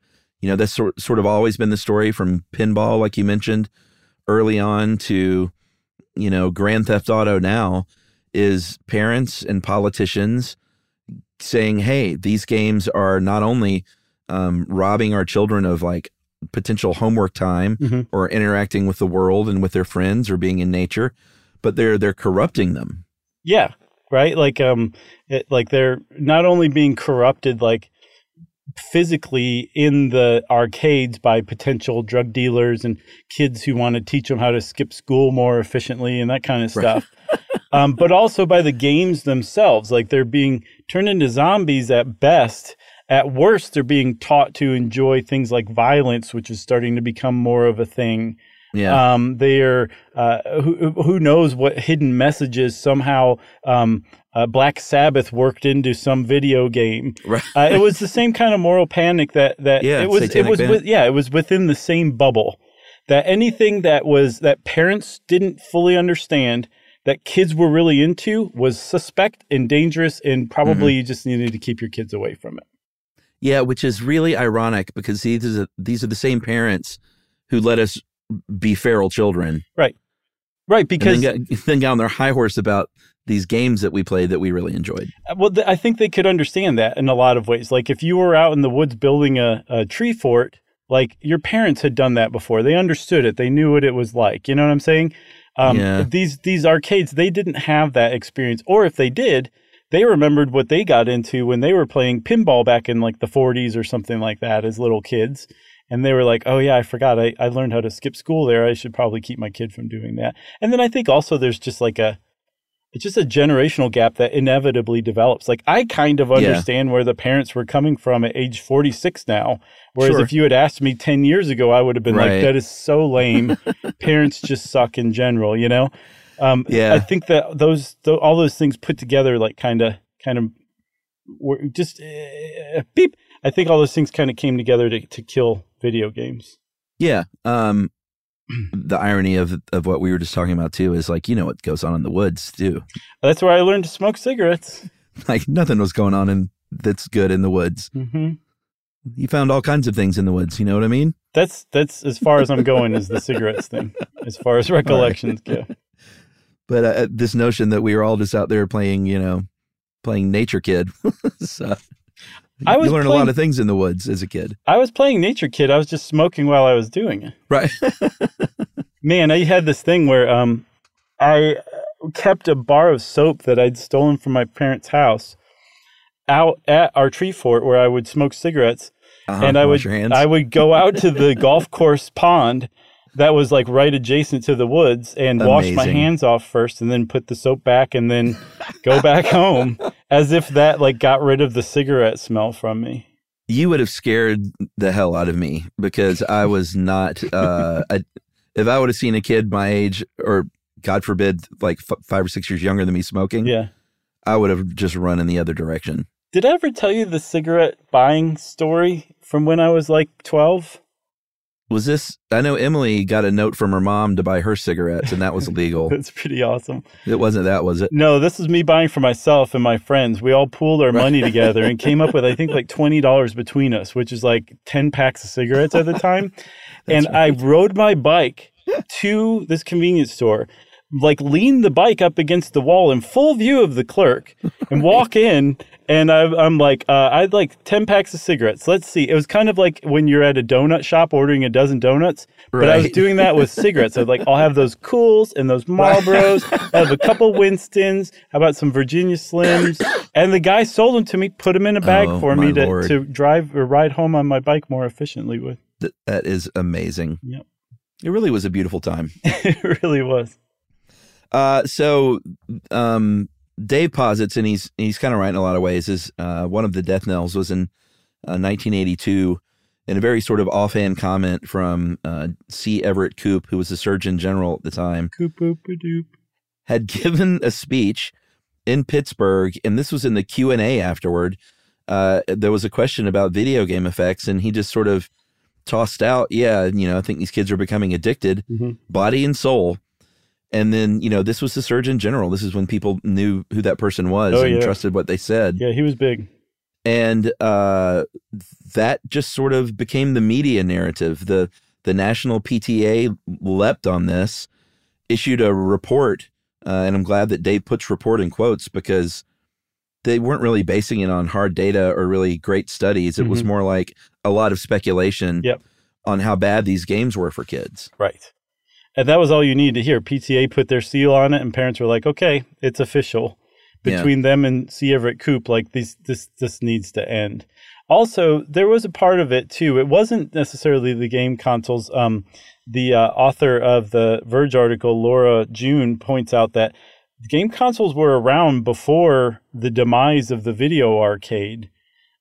you know, that's sort sort of always been the story from pinball, like you mentioned early on, to you know Grand Theft Auto now is parents and politicians saying, "Hey, these games are not only um, robbing our children of like potential homework time Mm-hmm. or interacting with the world and with their friends or being in nature, but they're they're corrupting them." Yeah, right. Like um, it, like they're not only being corrupted like physically in the arcades by potential drug dealers and kids who want to teach them how to skip school more efficiently and that kind of stuff. um, but also by the games themselves. Like they're being turned into zombies at best. At worst, they're being taught to enjoy things like violence, which is starting to become more of a thing. Yeah. Um, they are uh, who who knows what hidden messages somehow um, uh, Black Sabbath worked into some video game. right. Uh, it was the same kind of moral panic that that Yeah, it was. It was with, yeah, it was within the same bubble. That anything that was that parents didn't fully understand that kids were really into was suspect and dangerous, and probably Mm-hmm. you just needed to keep your kids away from it. Yeah, which is really ironic because these are these are the same parents who let us be feral children, Right, Right. because then got, then got on their high horse about these games that we played that we really enjoyed. Uh, Well, th- I think they could understand that in a lot of ways. Like if you were out in the woods building a, a tree fort, like your parents had done that before. They understood it. They knew what it was like. You know what I'm saying? Um, Yeah. These these arcades, they didn't have that experience, or if they did, they remembered what they got into when they were playing pinball back in like the 40s or something like that as little kids. And they were like, oh, yeah, I forgot. I, I learned how to skip school there. I should probably keep my kid from doing that. And then I think also there's just like a, it's just a generational gap that inevitably develops. Like I kind of Yeah. understand where the parents were coming from at age 46 now. Whereas Sure. if you had asked me 10 years ago, I would have been Right. like, that is so lame. parents just suck in general, you know? Um, Yeah. I think that those, th- all those things put together, like kind of, kind of were just uh, beep. I think all those things kind of came together to, to kill video games. Yeah. Um, the irony of of what we were just talking about too is like you know what goes on in the woods too. That's where I learned to smoke cigarettes. Like nothing was going on in that's good in the woods. Mm-hmm. You found all kinds of things in the woods. You know what I mean? That's that's as far as I'm going is the cigarettes thing, as far as recollections go. But uh, this notion that we were all just out there playing, you know, playing Nature Kid. so, I was you learn a lot of things in the woods as a kid, I was playing Nature Kid. I was just smoking while I was doing it. right? Man, I had this thing where um, I kept a bar of soap that I'd stolen from my parents' house out at our tree fort where I would smoke cigarettes, Uh-huh, and I would. I would go out to the golf course pond that was like right adjacent to the woods and wash my hands off first and then put the soap back and then go back home as if that like got rid of the cigarette smell from me. you would have scared the hell out of me because I was not. Uh, I, if I would have seen a kid my age, or God forbid, like f- five or six years younger than me smoking, Yeah. I would have just run in the other direction. Did I ever tell you the cigarette buying story from when I was like 12? Was this? I know Emily got a note from her mom to buy her cigarettes, and that was illegal. That's pretty awesome. it wasn't that, was it? No, this is me buying for myself and my friends. We all pooled our money together and came up with, I think, like $20 between us, which is like 10 packs of cigarettes at the time. and I rode my bike to this convenience store, like lean the bike up against the wall in full view of the clerk and walk in. And I, I'm like, uh, I'd like 10 packs of cigarettes. Let's see. It was kind of like when you're at a donut shop ordering a dozen donuts, but I was doing that with cigarettes. I was like, I'll have those Cools and those Marlboros. I have a couple Winstons. How about some Virginia Slims? And the guy sold them to me, put them in a bag Oh, for me to, Lord. to drive or ride home on my bike more efficiently with. Th- that is amazing. Yep. It really was a beautiful time. it really was. Uh, so, um, Dave posits, and he's he's kind of right in a lot of ways. Is uh, one of the death knells was in uh, 1982, in a very sort of offhand comment from uh, C. Everett Koop, who was the Surgeon General at the time, had given a speech in Pittsburgh, and this was in the Q and A afterward. Uh, there was a question about video game effects, and he just sort of tossed out, "Yeah, you know, I think these kids are becoming addicted, Mm-hmm. body and soul." And then, you know, this was the Surgeon General. This is when people knew who that person was Oh, and yeah. trusted what they said. Yeah, he was big. And uh, that just sort of became the media narrative. The the national PTA leapt on this, issued a report, uh, and I'm glad that Dave puts report in quotes because they weren't really basing it on hard data or really great studies. It was Mhm. more like a lot of speculation Yep. on how bad these games were for kids. Right. And that was all you needed to hear. PTA put their seal on it, and parents were like, "Okay, it's official." Yeah. Between them and C. Everett Koop, like this, this, this needs to end. Also, there was a part of it too. It wasn't necessarily the game consoles. Um, the uh, author of the Verge article, Laura June, points out that game consoles were around before the demise of the video arcade,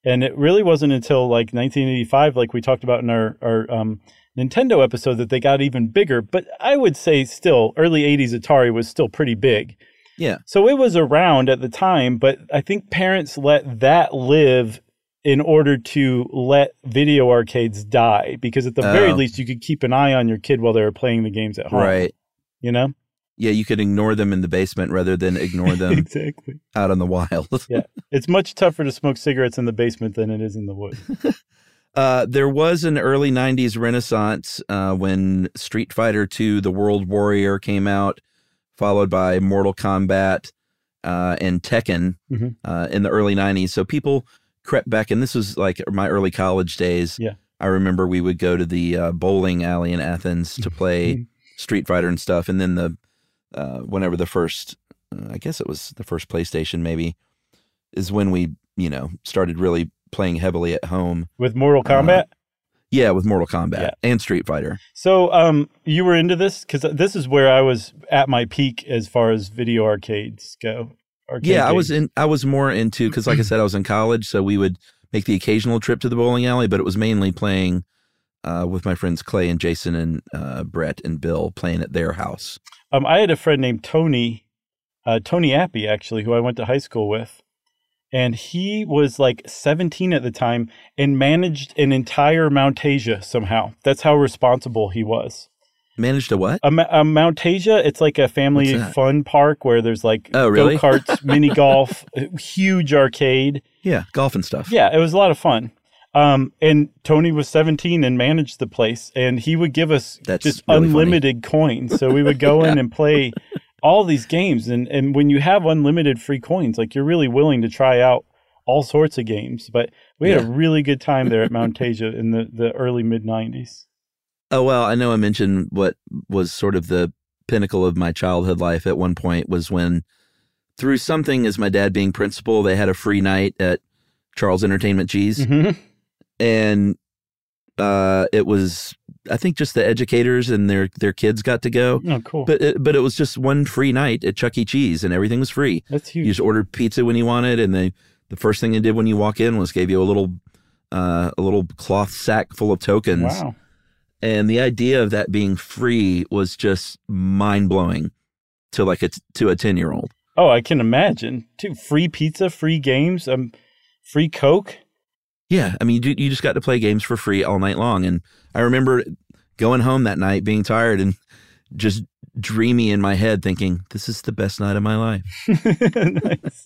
and it really wasn't until like 1985, like we talked about in our our um, Nintendo episode, that they got even bigger. But I would say still, early 80s Atari was still pretty big. Yeah. So it was around at the time, but I think parents let that live in order to let video arcades die because at the very Oh. least you could keep an eye on your kid while they were playing the games at home. Right. You know? Yeah, you could ignore them in the basement rather than ignore them exactly. out in the wild. Yeah. It's much tougher to smoke cigarettes in the basement than it is in the woods. Uh, there was an early 90s renaissance uh, when Street Fighter II The World Warrior came out, followed by Mortal Kombat uh, and Tekken Mhm. uh, in the early 90s. So people crept back, and this was like my early college days. Yeah. I remember we would go to the uh, bowling alley in Athens to play Street Fighter and stuff. And then the, uh, whenever the first, uh, I guess it was the first PlayStation maybe, is when we, you know, started really playing heavily at home. With Mortal Uh, Kombat? Yeah, with Mortal Kombat Yeah. and Street Fighter. So, um, you were into this because this is where I was at my peak as far as video arcades go. Arcade yeah, I was in. I was more into because, like I said, I was in college, so we would make the occasional trip to the bowling alley, but it was mainly playing uh, with my friends Clay and Jason and uh, Brett and Bill playing at their house. Um, I had a friend named Tony, uh, Tony Appy, actually, who I went to high school with. And he was like 17 at the time and managed an entire Mountasia somehow. That's how responsible he was. Managed a what? A, a Mountasia, it's like a family fun park where there's like Oh, really? go karts, mini golf, huge arcade. Yeah, golf and stuff. Yeah, it was a lot of fun. Um, and Tony was 17 and managed the place, and he would give us That's just really funny. unlimited coins. So we would go in and play all these games. And, and when you have unlimited free coins, like you're really willing to try out all sorts of games. But we had a really good time there at Mount Asia in the, the early mid 90s. Oh well, I know I mentioned what was sort of the pinnacle of my childhood life at one point was when through something as my dad being principal, they had a free night at Charles Entertainment Cheese. Mhm. and uh, it was I think just the educators and their their kids got to go. Oh, cool. But it, but it was just one free night at Chuck E. Cheese, and everything was free. That's huge. You just ordered pizza when you wanted, and they the first thing they did when you walk in was gave you a little uh, a little cloth sack full of tokens. Wow. And the idea of that being free was just mind blowing to like a to a ten year old. Oh, I can imagine. Two free pizza, free games, um, free Coke. Yeah, I mean, you, you just got to play games for free all night long. And I remember going home that night, being tired and just dreamy in my head, thinking, "This is the best night of my life." nice.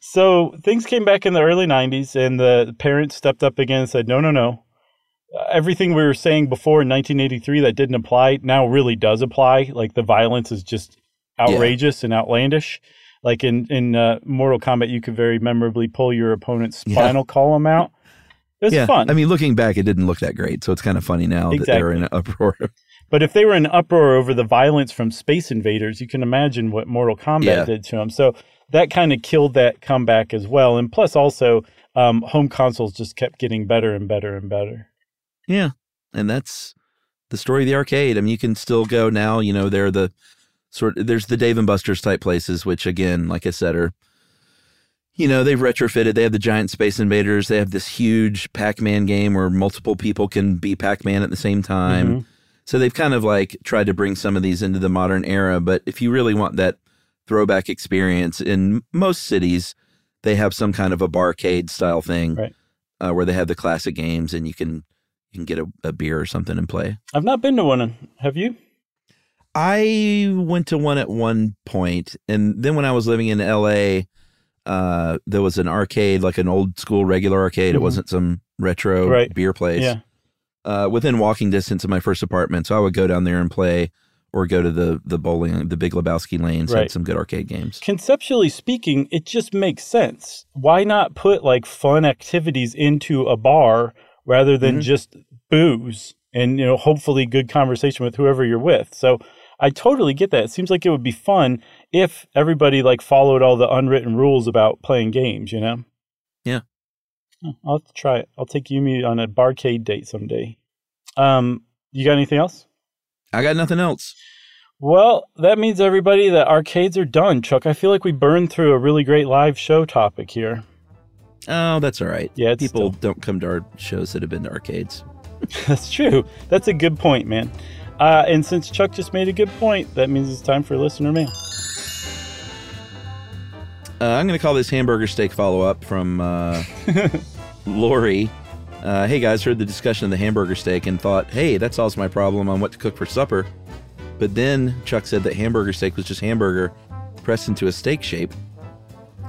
So things came back in the early 90s, and the parents stepped up again and said, no, no, no. Everything we were saying before in 1983 that didn't apply now really does apply. Like the violence is just outrageous and outlandish. Like in, in uh, Mortal Kombat, you could very memorably pull your opponent's Yeah. spinal column out. It's yeah, fun. I mean, looking back, it didn't look that great, so it's kind of funny now that they're in an uproar. But if they were in uproar over the violence from Space Invaders, you can imagine what Mortal Kombat Yeah. did to them. So that kind of killed that comeback as well. And plus, also, um, home consoles just kept getting better and better and better. yeah, and that's the story of the arcade. I mean, you can still go now. You know, they're the sort there's the Dave and Buster's type places, which again, like I said, are you know, they've retrofitted. They have the giant space invaders. They have this huge Pac-Man game where multiple people can be Pac-Man at the same time. Mm-hmm. So they've kind of like tried to bring some of these into the modern era. But if you really want that throwback experience, in most cities, they have some kind of a barcade style thing Right. uh, where they have the classic games and you can you can get a, a beer or something and play. I've not been to one. Have you? I went to one at one point, and then when I was living in LA, uh, there was an arcade, like an old school regular arcade. It Mhm. wasn't some retro Right. beer place. Yeah. Uh, within walking distance of my first apartment, so I would go down there and play, or go to the the bowling, the Big Lebowski lanes. Right. Had some good arcade games. Conceptually speaking, it just makes sense. Why not put like fun activities into a bar rather than Mhm. just booze and you know hopefully good conversation with whoever you're with. So I totally get that. It seems like it would be fun if everybody like followed all the unwritten rules about playing games, you know? Yeah. I'll have to try it. I'll take Yumi on a barcade date someday. Um, you got anything else? I got nothing else. Well, that means everybody that arcades are done, Chuck. I feel like we burned through a really great live show topic here. Oh, that's all right. Yeah, it's people still- don't come to our shows that have been to arcades. That's true. That's a good point, man. Uh, and since Chuck just made a good point, that means it's time for listener mail. Uh, I'm going to call this hamburger steak follow up from uh, Lori. Uh, hey guys, heard the discussion of the hamburger steak and thought, hey, that solves my problem on what to cook for supper. But then Chuck said that hamburger steak was just hamburger pressed into a steak shape.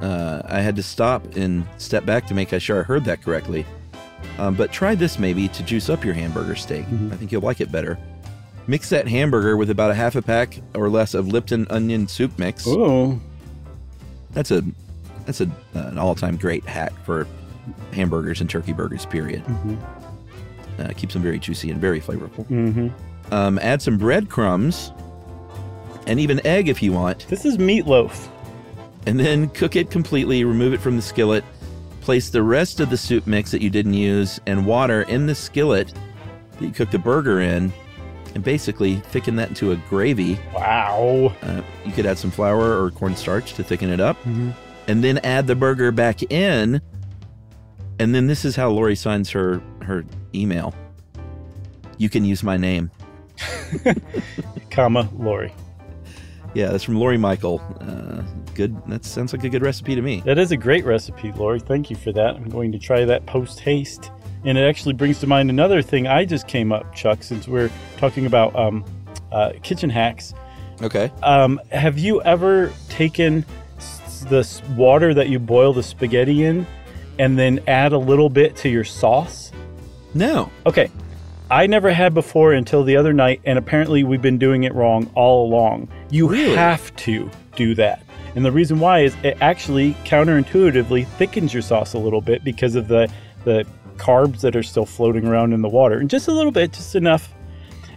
Uh, I had to stop and step back to make sure I heard that correctly. Um, but try this maybe to juice up your hamburger steak. I think you'll like it better. Mix that hamburger with about a half a pack or less of Lipton onion soup mix. Ooh, That's a that's a, an all-time great hack for hamburgers and turkey burgers. Period. Uh, keeps them very juicy and very flavorful. mm-hmm. Um, add some breadcrumbs and even egg if you want, this is meatloaf. and then cook it completely. Remove it from the skillet. Place the rest of the soup mix that you didn't use and water in the skillet that you cooked the burger in, and basically thicken that into a gravy. Wow. Uh, you could add some flour or cornstarch to thicken it up, Mhm. and then add the burger back in. And then this is how Lori signs her her email. You can use my name. Comma Lori. Yeah, that's from Lori Michael. Uh, good. That sounds like a good recipe to me. That is a great recipe, Lori. Thank you for that. I'm going to try that post haste. And it actually brings to mind another thing I just came up, Chuck, since we're talking about um, uh, kitchen hacks. Okay. Um, have you ever taken s- the water that you boil the spaghetti in and then add a little bit to your sauce? No. Okay. I never had before until the other night, and apparently we've been doing it wrong all along. You Really? have to do that. And the reason why is it actually counterintuitively thickens your sauce a little bit because of the, the carbs that are still floating around in the water. And just a little bit, just enough.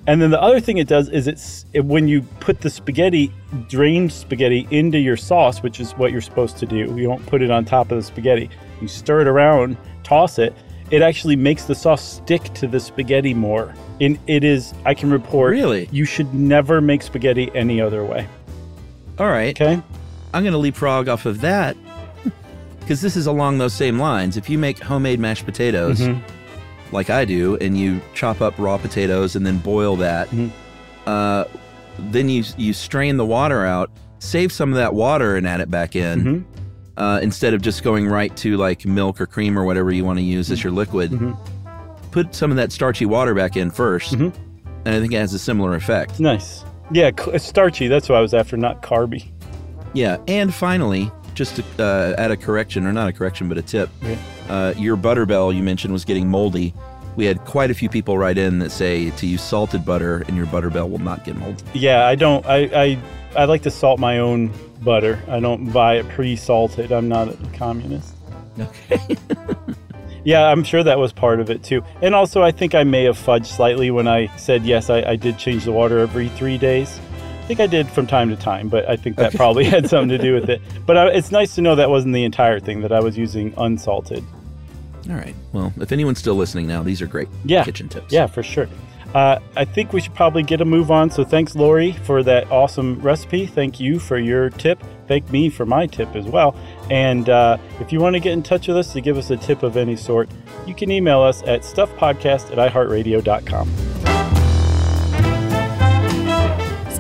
And then the other thing it does is it's it, when you put the spaghetti, drained spaghetti, into your sauce, which is what you're supposed to do. You don't put it on top of the spaghetti. You stir it around, toss it. It actually makes the sauce stick to the spaghetti more. And it is, I can report, Really? you should never make spaghetti any other way. All right. Okay? I'm going to leapfrog off of that because this is along those same lines. If you make homemade mashed potatoes, Mhm. like I do, and you chop up raw potatoes and then boil that, Mhm. uh, then you you strain the water out, save some of that water and add it back in, Mhm. uh, instead of just going right to like milk or cream or whatever you want to use as your liquid. Mhm. Put some of that starchy water back in 1st Mhm. and I think it has a similar effect. Nice. Yeah, starchy. That's what I was after, not carby. Yeah, and finally, just to uh, add a correction, or not a correction, but a tip. Okay. Uh, your butterbell you mentioned was getting moldy. We had quite a few people write in that say to use salted butter and your butterbell will not get moldy. Yeah, I don't. I, I I like to salt my own butter. I don't buy it pre-salted. I'm not a communist. Okay. Yeah, I'm sure that was part of it too. And also, I think I may have fudged slightly when I said yes. I, I did change the water every three days. I think I did from time to time, but I think that Okay. probably had something to do with it. But I, it's nice to know that wasn't the entire thing. That I was using unsalted. All right. Well, if anyone's still listening now, these are great Yeah. kitchen tips. Yeah, for sure. Uh, I think we should probably get a move on. So thanks, Lori, for that awesome recipe. Thank you for your tip. Thank me for my tip as well. And uh, if you want to get in touch with us to give us a tip of any sort, you can email us at stuffpodcast at iheartradio.com.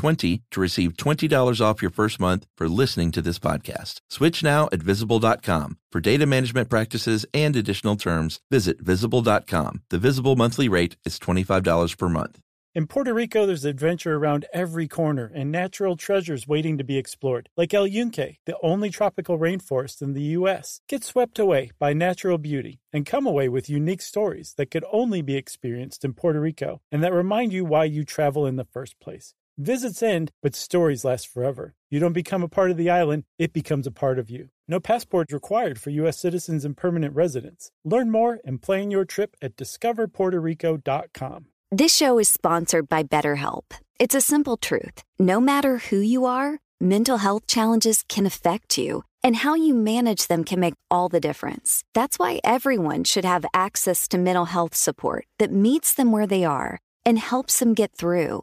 20 to receive $20 off your first month for listening to this podcast. Switch now at visible.com. For data management practices and additional terms, visit visible.com. The visible monthly rate is $25 per month. In Puerto Rico, there's adventure around every corner and natural treasures waiting to be explored, like El Yunque, the only tropical rainforest in the U.S. Get swept away by natural beauty and come away with unique stories that could only be experienced in Puerto Rico and that remind you why you travel in the first place. Visits end, but stories last forever. You don't become a part of the island, it becomes a part of you. No passport required for U.S. citizens and permanent residents. Learn more and plan your trip at discoverpuertorico.com. This show is sponsored by BetterHelp. It's a simple truth. No matter who you are, mental health challenges can affect you, and how you manage them can make all the difference. That's why everyone should have access to mental health support that meets them where they are and helps them get through.